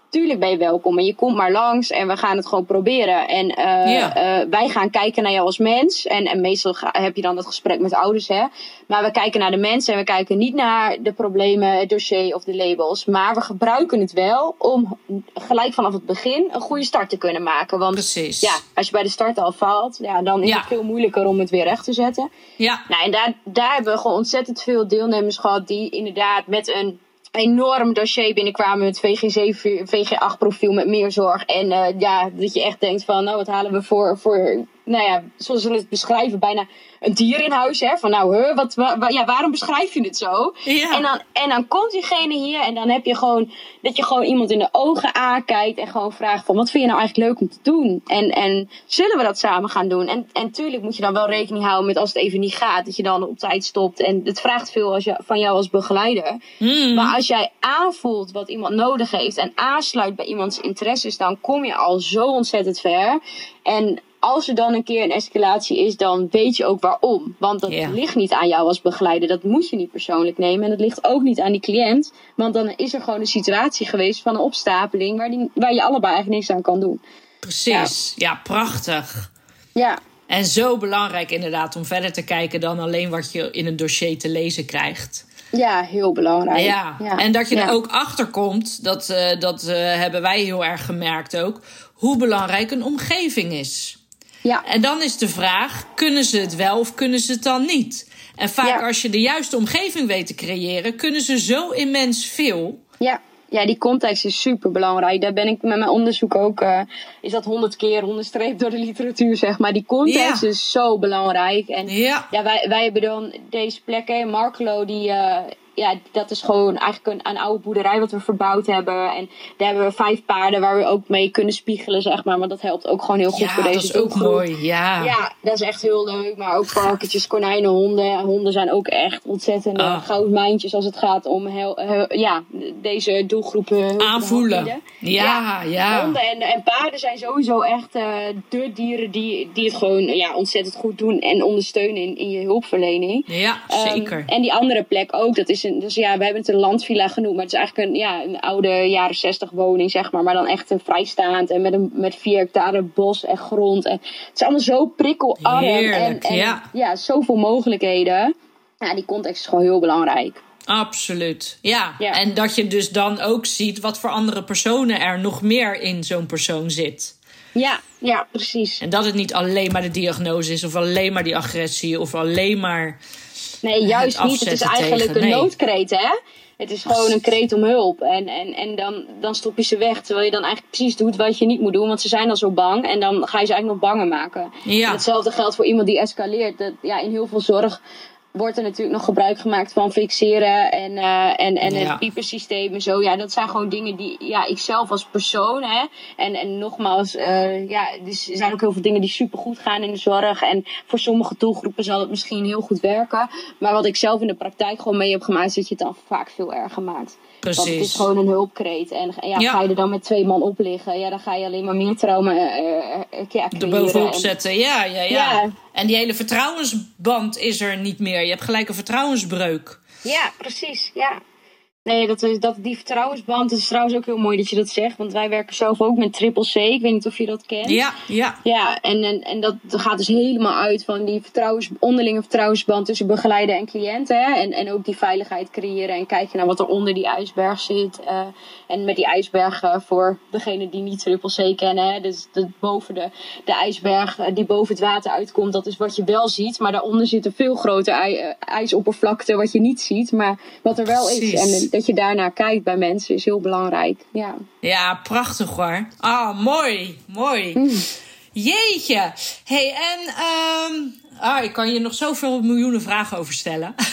tuurlijk ben je welkom en je komt maar langs en we gaan het gewoon proberen. En uh, uh, wij gaan kijken naar jou als mens. En, en meestal heb je dan dat gesprek met ouders, hè. Maar we kijken naar de mensen en we kijken niet naar de problemen, het dossier of de labels. Maar we gebruiken het wel om gelijk vanaf het begin een goede start te kunnen maken. Want Precies. ja, als je bij de start al faalt, ja, dan is het veel moeilijker om het weer recht te zetten. Ja. Nou, en daar, daar hebben we gewoon ontzettend veel deelnemers gehad die inderdaad met een enorm dossier binnenkwamen met VG7, VG8 profiel met meer zorg. En uh, ja, dat je echt denkt van, nou wat halen we voor, voor nou ja, zoals ze het beschrijven, bijna een dier in huis. Hè? Van nou, hè, wat, ja, waarom beschrijf je het zo? Ja. En, dan, en dan komt diegene hier en dan heb je gewoon dat je gewoon iemand in de ogen aankijkt en gewoon vraagt van wat vind je nou eigenlijk leuk om te doen? En, en zullen we dat samen gaan doen? En, en tuurlijk moet je dan wel rekening houden met als het even niet gaat, dat je dan op tijd stopt. En het vraagt veel als je, van jou als begeleider. Hmm. Maar als jij aanvoelt wat iemand nodig heeft en aansluit bij iemands interesses, dan kom je al zo ontzettend ver. En als er dan een keer een escalatie is, dan weet je ook waarom. Want dat ligt niet aan jou als begeleider. Dat moet je niet persoonlijk nemen. En dat ligt ook niet aan die cliënt. Want dan is er gewoon een situatie geweest van een opstapeling waar, die, waar je allebei eigenlijk niks aan kan doen. Precies. Ja, ja prachtig. Ja. En zo belangrijk inderdaad om verder te kijken dan alleen wat je in een dossier te lezen krijgt. Ja, heel belangrijk. Ja, en dat je er ook achter komt, dat, uh, dat uh, hebben wij heel erg gemerkt ook, hoe belangrijk een omgeving is. Ja. En dan is de vraag: kunnen ze het wel of kunnen ze het dan niet? En vaak als je de juiste omgeving weet te creëren, kunnen ze zo immens veel. Ja, ja, die context is super belangrijk. Daar ben ik met mijn onderzoek ook, uh, is dat honderd keer onderstreept door de literatuur, zeg maar. Die context is zo belangrijk. En ja, ja wij, wij hebben dan deze plekken. Marklo, die, uh, ja, dat is gewoon eigenlijk een, een, oude boerderij wat we verbouwd hebben. En daar hebben we vijf paarden waar we ook mee kunnen spiegelen, zeg maar. Maar dat helpt ook gewoon heel goed ja, voor deze dat is ook mooi, ja. Ja, dat is echt heel leuk. Maar ook varkentjes, konijnen, honden. Honden zijn ook echt ontzettend oh. goudmijntjes als het gaat om heel, ja, deze doelgroepen aanvoelen. Ja, ja, Honden en, en paarden zijn sowieso echt uh, de dieren die, die het gewoon ja, ontzettend goed doen en ondersteunen in, in je hulpverlening. Ja, um, zeker. En die andere plek ook, dat is dus ja, we hebben het een landvilla genoemd, maar het is eigenlijk een, ja, een oude jaren 60 woning, zeg maar. Maar dan echt een vrijstaand en met, een, met vier hectare bos en grond. En het is allemaal zo prikkelarm Heerlijk, en, en ja. ja, zoveel mogelijkheden. Ja, die context is gewoon heel belangrijk. Absoluut. Ja. Ja. En dat je dus dan ook ziet wat voor andere personen er nog meer in zo'n persoon zit. Ja, ja, precies. En dat het niet alleen maar de diagnose is, of alleen maar die agressie, of alleen maar. Nee, juist niet. Het is eigenlijk tegen. een Nee. noodkreet, hè? Het is gewoon een kreet om hulp. En, en, en dan, dan stop je ze weg. Terwijl je dan eigenlijk precies doet wat je niet moet doen. Want ze zijn al zo bang. En dan ga je ze eigenlijk nog banger maken. Ja. Hetzelfde geldt voor iemand die escaleert. Dat, ja, in heel veel zorg wordt er natuurlijk nog gebruik gemaakt van fixeren. En, eh, en, en Ja. het piepersysteem en zo. Ja, dat zijn gewoon dingen die ja, ik zelf als persoon. Hè, en, en nogmaals, eh, ja, er zijn ook heel veel dingen die supergoed gaan in de zorg. En voor sommige doelgroepen zal het misschien heel goed werken. Maar wat ik zelf in de praktijk gewoon mee heb gemaakt, is dat je het dan vaak veel erger maakt. Want het is Precies. gewoon een hulpkreet. En ja, Ja. ga je er dan met twee man op liggen, ja, dan ga je alleen maar meer trauma ja, Er bovenop En- zetten. Ja, ja, ja, Ja. En die hele vertrouwensband is er niet meer. Je hebt gelijk een vertrouwensbreuk. Ja, precies. Ja. Nee, dat, is, dat, die vertrouwensband is trouwens ook heel mooi dat je dat zegt. Want wij werken zelf ook met Triple C. Ik weet niet of je dat kent. Ja, ja. Ja, en, en, en dat gaat dus helemaal uit van die vertrouwens, onderlinge vertrouwensband tussen begeleider en cliënt. Hè? En, en ook die veiligheid creëren en kijken naar wat er onder die ijsberg zit. eh, en met die ijsberg voor degene die niet Triple C kennen. Hè? Dus dat boven de, de ijsberg eh, die boven het water uitkomt, dat is wat je wel ziet. Maar daaronder zit een veel groter eh, ijsoppervlakte wat je niet ziet. Maar wat er wel is. En dat je daarnaar kijkt bij mensen is heel belangrijk. Ja. Ja, prachtig hoor. Ah, mooi, mooi. Mm. Jeetje. hey, en ehm ah, ik kan je nog zoveel miljoenen vragen over stellen.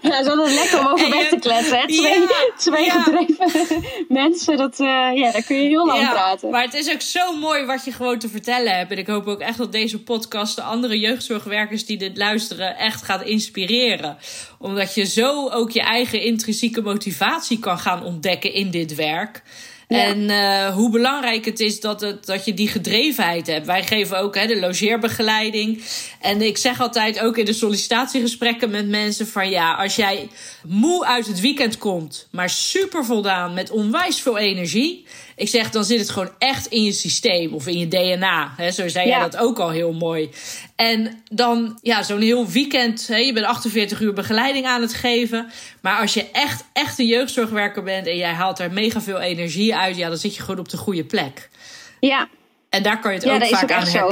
Ja, zo is het lekker om over weg te kletsen. Hè? Twee, Ja, twee ja. gedreven mensen, dat, eh, ja, daar kun je heel lang Ja, praten. maar het is ook zo mooi wat je gewoon te vertellen hebt. En ik hoop ook echt dat deze podcast de andere jeugdzorgwerkers die dit luisteren echt gaat inspireren. Omdat je zo ook je eigen intrinsieke motivatie kan gaan ontdekken in dit werk. En eh, hoe belangrijk het is dat, het, dat je die gedrevenheid hebt. Wij geven ook hè, de logeerbegeleiding. En ik zeg altijd ook in de sollicitatiegesprekken met mensen van ja, als jij moe uit het weekend komt, maar super voldaan met onwijs veel energie. Ik zeg, dan zit het gewoon echt in je systeem of in je DNA. Hè, zo zei Ja. jij dat ook al heel mooi. En dan, ja, zo'n heel weekend. Hè, je bent 48 uur begeleiding aan het geven. Maar als je echt, echt een jeugdzorgwerker bent en jij haalt er mega veel energie uit, ja, dan zit je gewoon op de goede plek. Ja, En daar kan je het Ja, ook vaak ook aan zo.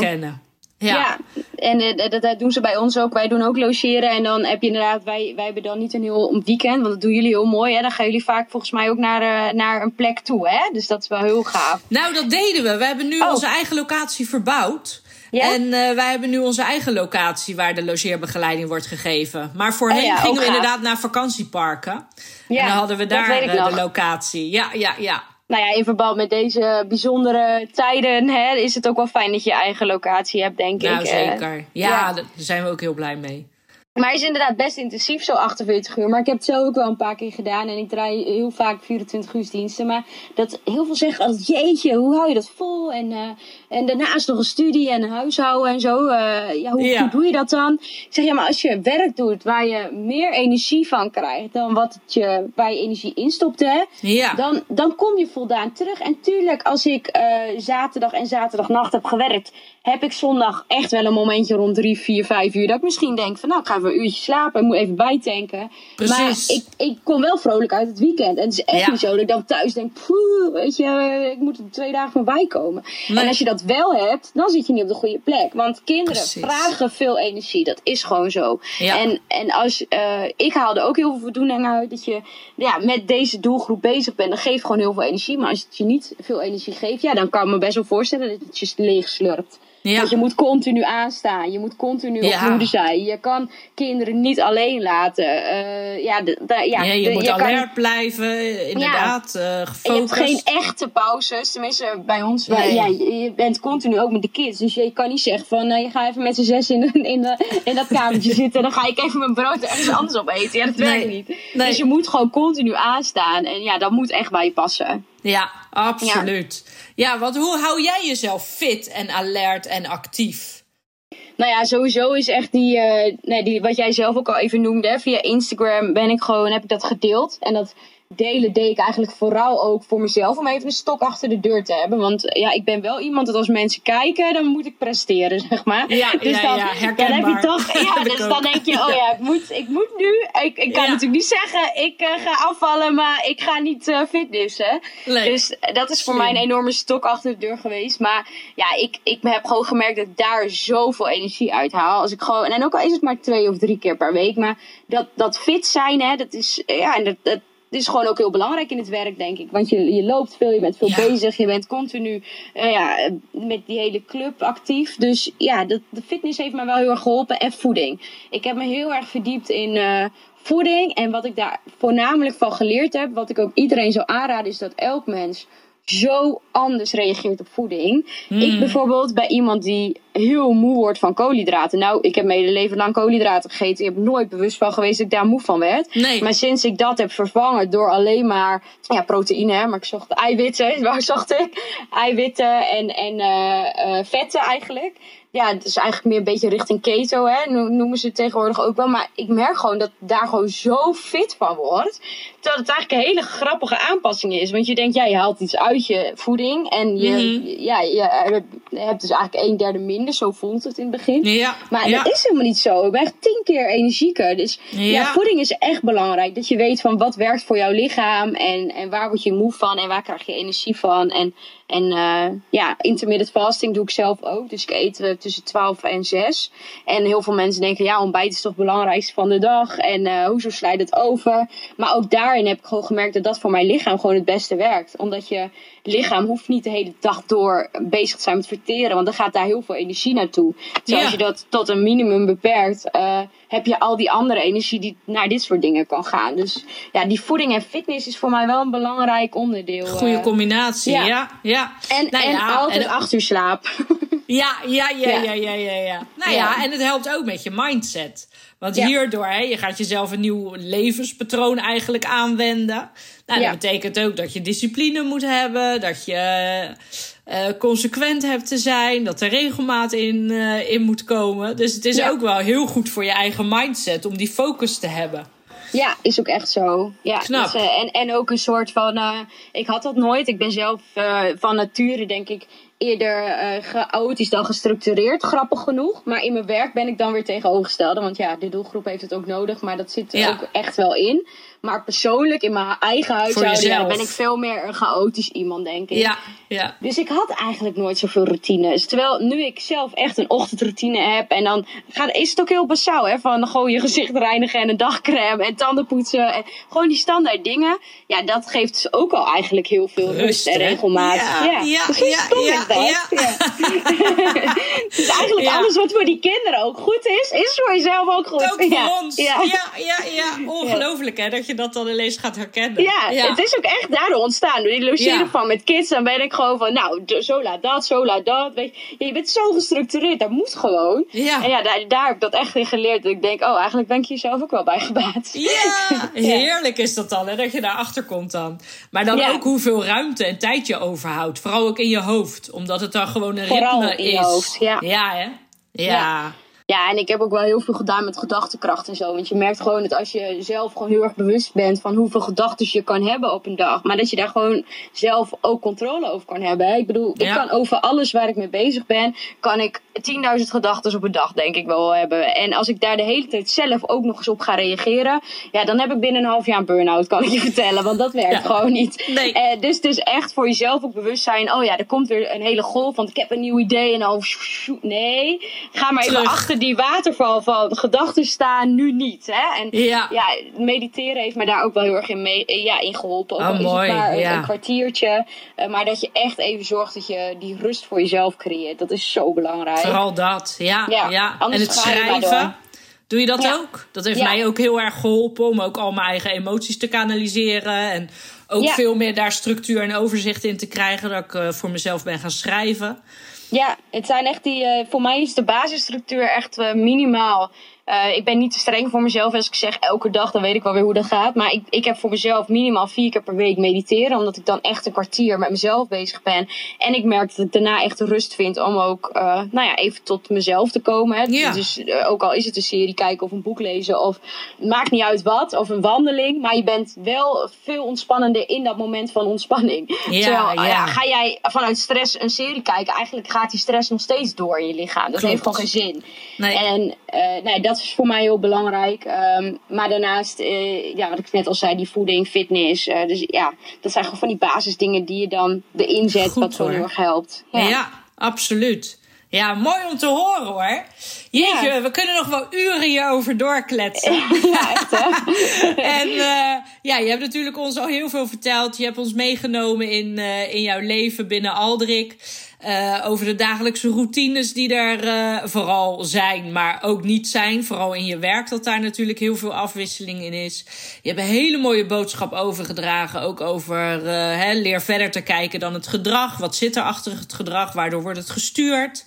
Ja. Ja. en eh, dat, dat doen ze bij ons ook. Wij doen ook logeren. En dan heb je inderdaad, wij, wij hebben dan niet een heel weekend. Want dat doen jullie heel mooi. Hè? Dan gaan jullie vaak volgens mij ook naar, eh, naar een plek toe. Hè? Dus dat is wel heel gaaf. Nou, dat deden we. We hebben nu Oh. onze eigen locatie verbouwd. Ja? En eh, wij hebben nu onze eigen locatie waar de logeerbegeleiding wordt gegeven. Maar voorheen Oh ja, gingen we gaaf. inderdaad naar vakantieparken. Ja, en dan hadden we daar de locatie. Ja, ja, ja. Nou ja, in verband met deze bijzondere tijden hè, is het ook wel fijn dat je je eigen locatie hebt, denk Nou, ik. Eh, zeker. Ja, ja. daar zijn we ook heel blij mee. Maar het is inderdaad best intensief, zo 48 uur. Maar ik heb het zelf ook wel een paar keer gedaan. En ik draai heel vaak 24 uur diensten. Maar dat heel veel zeggen altijd, jeetje, hoe hou je dat vol? En, eh, en daarnaast nog een studie en een huishouden en zo. Eh, ja, hoe, Ja. hoe doe je dat dan? Ik zeg, ja, maar als je werk doet waar je meer energie van krijgt... dan wat het je, waar je energie instopt, hè... Ja. Dan, dan kom je voldaan terug. En tuurlijk, als ik eh, zaterdag en zaterdagnacht heb gewerkt, heb ik zondag echt wel een momentje rond drie, vier, vijf uur. Dat ik misschien denk van nou, ik ga even een uurtje slapen. Ik moet even bijtanken. Precies. Maar ik, ik kom wel vrolijk uit het weekend. En het is echt niet zo dat ik dan thuis denk, poeh, weet je, ik moet er twee dagen van bijkomen. Nee. En als je dat dat wel hebt, dan zit je niet op de goede plek. Want kinderen Precies. vragen veel energie. Dat is gewoon zo. Ja. En, en als, eh, ik haalde ook heel veel voldoening uit dat je ja, met deze doelgroep bezig bent. Dat geeft gewoon heel veel energie. Maar als het je niet veel energie geeft, ja, dan kan ik me best wel voorstellen dat het je leeg slurpt. Ja. Want je moet continu aanstaan. Je moet continu Ja. op hoede zijn. Je kan kinderen niet alleen laten. Eh, ja, de, de- ja, Ja, je de- moet alert blijven, inderdaad, eh en je hebt geen echte pauzes. Tenminste, bij ons. ja, je je bent continu ook met de kids. Dus je kan niet zeggen van... nou, je gaat even met z'n zes in, in, de, in dat kamertje zitten. Dan ga ik even mijn brood ergens anders op eten. Ja, dat Nee. werkt niet. Nee. Dus je moet gewoon continu aanstaan. En ja, dat moet echt bij je passen. Ja, absoluut. Ja. want hoe hou jij jezelf fit en alert en actief? Nou ja, sowieso is echt die, eh, nee, die, wat jij zelf ook al even noemde. hè, Via Instagram ben ik gewoon, heb ik dat gedeeld. En dat delen deed ik eigenlijk vooral ook voor mezelf. Om even een stok achter de deur te hebben. Want ja, ik ben wel iemand dat als mensen kijken, dan moet ik presteren, zeg maar. Ja, dus dan, ja, dan heb je toch, ja, dus dan denk je, oh ja, ik moet, ik moet nu. Ik, ik kan natuurlijk niet zeggen, ik eh, ga afvallen, maar ik ga niet eh fitnessen. Nee. Dus eh, dat is voor Slim. mij een enorme stok achter de deur geweest. Maar ja, ik, ik heb gewoon gemerkt dat ik daar zoveel energie uit haal. Als ik gewoon, en ook al is het maar twee of drie keer per week. Maar dat, dat fit zijn, hè, dat is, ja, en dat, dat is gewoon ook heel belangrijk in het werk, denk ik. Want je, je loopt veel, je bent veel Ja. bezig. Je bent continu eh, ja, met die hele club actief. Dus ja, dat, de fitness heeft me wel heel erg geholpen. En voeding. Ik heb me heel erg verdiept in... eh, Voeding en wat ik daar voornamelijk van geleerd heb, wat ik ook iedereen zou aanraden, is dat elk mens zo anders reageert op voeding. Hmm. Ik bijvoorbeeld bij iemand die heel moe wordt van koolhydraten. Nou, ik heb mijn hele leven lang koolhydraten gegeten. Ik heb nooit bewust van geweest dat ik daar moe van werd. Nee. Maar sinds ik dat heb vervangen door alleen maar ja, proteïne, hè, maar ik zocht eiwitten, waar zocht ik? Eiwitten en, en eh, eh, vetten eigenlijk. Ja, het is eigenlijk meer een beetje richting keto, hè, no- noemen ze het tegenwoordig ook wel. Maar ik merk gewoon dat daar gewoon zo fit van wordt. Dat het eigenlijk een hele grappige aanpassing is. Want je denkt, ja, je haalt iets uit je voeding. En je, Mhm. ja, je hebt dus eigenlijk een derde minder. Zo voelt het in het begin. Ja, Maar ja. dat is helemaal niet zo. Ik ben echt tien keer energieker. Dus ja. Ja. voeding is echt belangrijk. Dat je weet van wat werkt voor jouw lichaam. En, en waar word je moe van. En waar krijg je energie van. En, en eh, ja, intermittent fasting doe ik zelf ook. Dus ik eet eh, tussen 12 en 6. En heel veel mensen denken, ja, ontbijt is toch het belangrijkste van de dag. En eh, hoezo slijt het over? Maar ook daarin heb ik gewoon gemerkt dat dat voor mijn lichaam gewoon het beste werkt. Omdat je lichaam hoeft niet de hele dag door bezig te zijn met verteren. Want dan gaat daar heel veel energie naartoe. Ja. als je dat tot een minimum beperkt, heb je al die andere energie die naar dit soort dingen kan gaan. Dus ja, die voeding en fitness is voor mij wel een belangrijk onderdeel. Goede eh. combinatie, ja. ja. ja. en, Nou en ja, altijd en- acht uur slaap. Ja, ja, ja, Ja. ja, ja, ja. Nou ja. En het helpt ook met je mindset. Want hierdoor, hè, je gaat jezelf een nieuw levenspatroon eigenlijk aanwenden. Nou, Ja. dat betekent ook dat je discipline moet hebben, dat je eh, consequent hebt te zijn, dat er regelmaat in, eh, in moet komen. Dus het is Ja. ook wel heel goed voor je eigen mindset om die focus te hebben. Ja, is ook echt zo. Ja, Knap. dus, eh, en, en ook een soort van. ik had dat nooit. Ik ben zelf van nature, denk ik, eerder eh chaotisch dan gestructureerd. Grappig genoeg. Maar in mijn werk ben ik dan weer tegenovergestelde. Want ja, de doelgroep heeft het ook nodig. Maar dat zit er Ja. ook echt wel in. Maar persoonlijk, in mijn eigen huishouden, ja, ben ik veel meer een chaotisch iemand, denk ik. Ja, ja. Dus ik had eigenlijk nooit zoveel routines. Terwijl nu ik zelf echt een ochtendroutine heb. En dan gaat, is het ook heel basaal. Hè? Van gewoon je gezicht reinigen en een dagcreme en tanden poetsen. En gewoon die standaard dingen. Ja, dat geeft dus ook al eigenlijk heel veel rust, Rust, en regelmaat. Ja, ja, Dus ja, dat? ja. dus eigenlijk Ja. alles wat voor die kinderen ook goed is, is voor jezelf ook goed. Ook voor ja. ons. Ja. Ja, ja, ja. Ongelooflijk hè, dat je dat dan ineens gaat herkennen. Ja, het is ook echt daardoor ontstaan. Door die logeren Ja. van met kids, dan ben ik gewoon van, nou, zo laat dat, zo laat dat. Weet je, je bent zo gestructureerd, dat moet gewoon. Ja. En ja, daar, daar heb ik dat echt in geleerd. Dat ik denk, oh, eigenlijk ben ik hier zelf ook wel bij gebaat. Ja, heerlijk is dat dan, hè, dat je daarachter komt dan. Maar dan Ja. ook hoeveel ruimte en tijd je overhoudt. Vooral ook in je hoofd, omdat het dan gewoon een Vooral ritme is. hoofd, ja. Ja, hè? Ja. Ja. Ja, en ik heb ook wel heel veel gedaan met gedachtenkracht en zo. Want je merkt gewoon dat als je zelf gewoon heel erg bewust bent van hoeveel gedachten je kan hebben op een dag. Maar dat je daar gewoon zelf ook controle over kan hebben. Ik bedoel, ik Ja. kan over alles waar ik mee bezig ben, kan ik 10.000 gedachten op een dag, denk ik wel hebben. En als ik daar de hele tijd zelf ook nog eens op ga reageren, ja, dan heb ik binnen een half jaar een burn-out, kan ik je vertellen. Want dat werkt gewoon niet. Nee. Uh, dus, dus echt voor jezelf ook bewust zijn. Oh ja, er komt weer een hele golf, want ik heb een nieuw idee. En dan, nee, ga maar even Terug. achter die waterval van gedachten staan, nu niet. Hè? En Ja. ja, mediteren heeft me daar ook wel heel erg in, mee, eh, ja, in geholpen. Ook Oh, al mooi, maar ja. een kwartiertje. Eh, maar dat je echt even zorgt dat je die rust voor jezelf creëert. Dat is zo belangrijk. Vooral dat, ja. ja. Ja, En het schrijven. Doe je dat Ja. ook? Dat heeft Ja. mij ook heel erg geholpen om ook al mijn eigen emoties te kanaliseren. En ook Ja. veel meer daar structuur en overzicht in te krijgen. Dat ik eh, voor mezelf ben gaan schrijven. Ja, het zijn echt die. eh, voor mij is de basisstructuur echt eh, minimaal. Eh, ik ben niet te streng voor mezelf. Als ik zeg elke dag, dan weet ik wel weer hoe dat gaat. Maar ik, ik heb voor mezelf minimaal vier keer per week mediteren. Omdat ik dan echt een kwartier met mezelf bezig ben. En ik merk dat ik daarna echt rust vind om ook eh, nou ja, even tot mezelf te komen. Hè. Ja. Dus eh, ook al is het een serie kijken of een boek lezen. Of maakt niet uit wat. Of een wandeling. Maar je bent wel veel ontspannender in dat moment van ontspanning. Ja, Terwijl, ja. ga jij vanuit stress een serie kijken, eigenlijk gaat die stress nog steeds door in je lichaam. Dat Klopt. heeft gewoon geen zin. Nee. En nee, dat is voor mij heel belangrijk. Ehm, maar daarnaast, eh, ja, wat ik net al zei, die voeding, fitness. eh, dus ja, dat zijn gewoon van die basisdingen die je dan erin zet, Goed, wat zo heel erg helpt. Ja. absoluut. Ja, mooi om te horen hoor. Jeetje, Ja. we kunnen nog wel uren hierover doorkletsen. ja echt hè. En eh, ja, je hebt natuurlijk ons al heel veel verteld. Je hebt ons meegenomen in, in jouw leven binnen Aldrik. Eh, over de dagelijkse routines die er eh, vooral zijn, maar ook niet zijn. Vooral in je werk, dat daar natuurlijk heel veel afwisseling in is. Je hebt een hele mooie boodschap overgedragen. Ook over eh, hè, leer verder te kijken dan het gedrag. Wat zit er achter het gedrag? Waardoor wordt het gestuurd?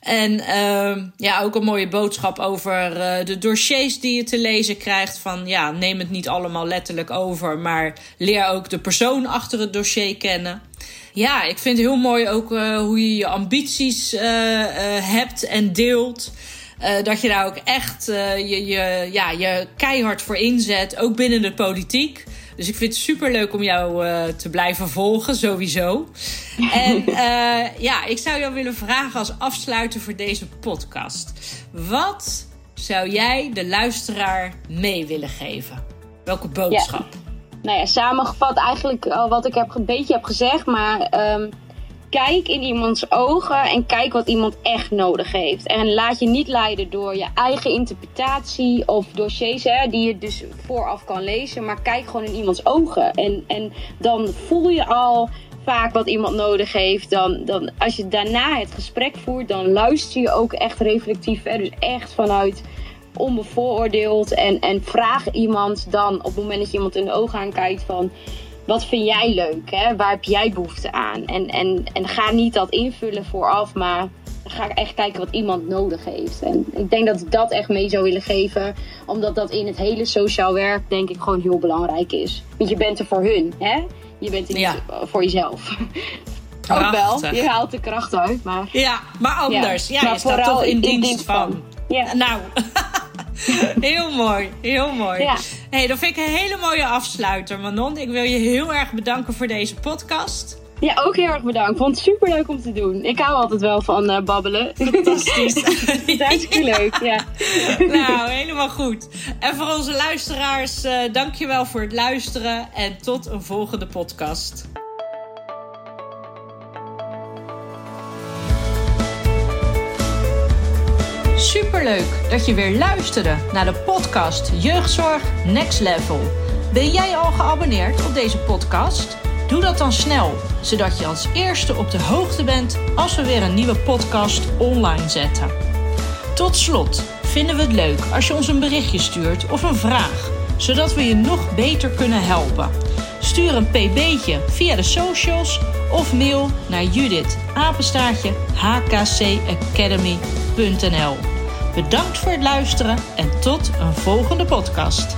En ehm, ja, ook een mooie boodschap over de dossiers die je te lezen krijgt. Van ja, neem het niet allemaal letterlijk over, maar leer ook de persoon achter het dossier kennen. Ja, ik vind het heel mooi ook eh, hoe je je ambities eh, eh, hebt en deelt. Dat je daar ook echt je, je, ja, je keihard voor inzet, ook binnen de politiek. Dus ik vind het super leuk om jou te blijven volgen, sowieso. En ja, ik zou jou willen vragen als afsluiter voor deze podcast. Wat zou jij de luisteraar mee willen geven? Welke boodschap? Nou ja, samengevat eigenlijk al wat ik heb, een beetje heb gezegd. Maar ehm, kijk in iemands ogen en kijk wat iemand echt nodig heeft. En laat je niet leiden door je eigen interpretatie of dossiers hè, die je dus vooraf kan lezen. Maar kijk gewoon in iemands ogen. En, en dan voel je al vaak wat iemand nodig heeft. Dan, dan, als je daarna het gesprek voert, dan luister je ook echt reflectief. Hè, dus echt vanuit onbevooroordeeld. En, en vraag iemand dan op het moment dat je iemand in de ogen aankijkt van... Wat vind jij leuk? Hè? Waar heb jij behoefte aan? En, en, en ga niet dat invullen vooraf, maar ga echt kijken wat iemand nodig heeft. En ik denk dat ik dat echt mee zou willen geven. Omdat dat in het hele sociaal werk denk ik gewoon heel belangrijk is. Want je bent er voor hun, hè? Je bent er niet Ja. voor jezelf. Ook wel, Prachtig. je haalt de kracht uit, maar... Ja, maar anders. Ja, maar je staat vooral toch in, in dienst, dienst van. van. Ja. Nou, heel mooi, heel mooi. Ja. Hey, dat vind ik een hele mooie afsluiter, Manon. Ik wil je heel erg bedanken voor deze podcast. Ja, ook heel erg bedankt. Ik vond het super leuk om te doen. Ik hou altijd wel van eh, babbelen. Fantastisch. Het is hartstikke leuk, ja. nou, helemaal goed. En voor onze luisteraars, eh dankjewel voor het luisteren en tot een volgende podcast. Superleuk dat je weer luisterde naar de podcast Jeugdzorg Next Level. Ben jij al geabonneerd op deze podcast? Doe dat dan snel, zodat je als eerste op de hoogte bent als we weer een nieuwe podcast online zetten. Tot slot vinden we het leuk als je ons een berichtje stuurt of een vraag, zodat we je nog beter kunnen helpen. Stuur een pb'tje via de socials of mail naar Judith hkcacademy.nl. Bedankt voor het luisteren en tot een volgende podcast.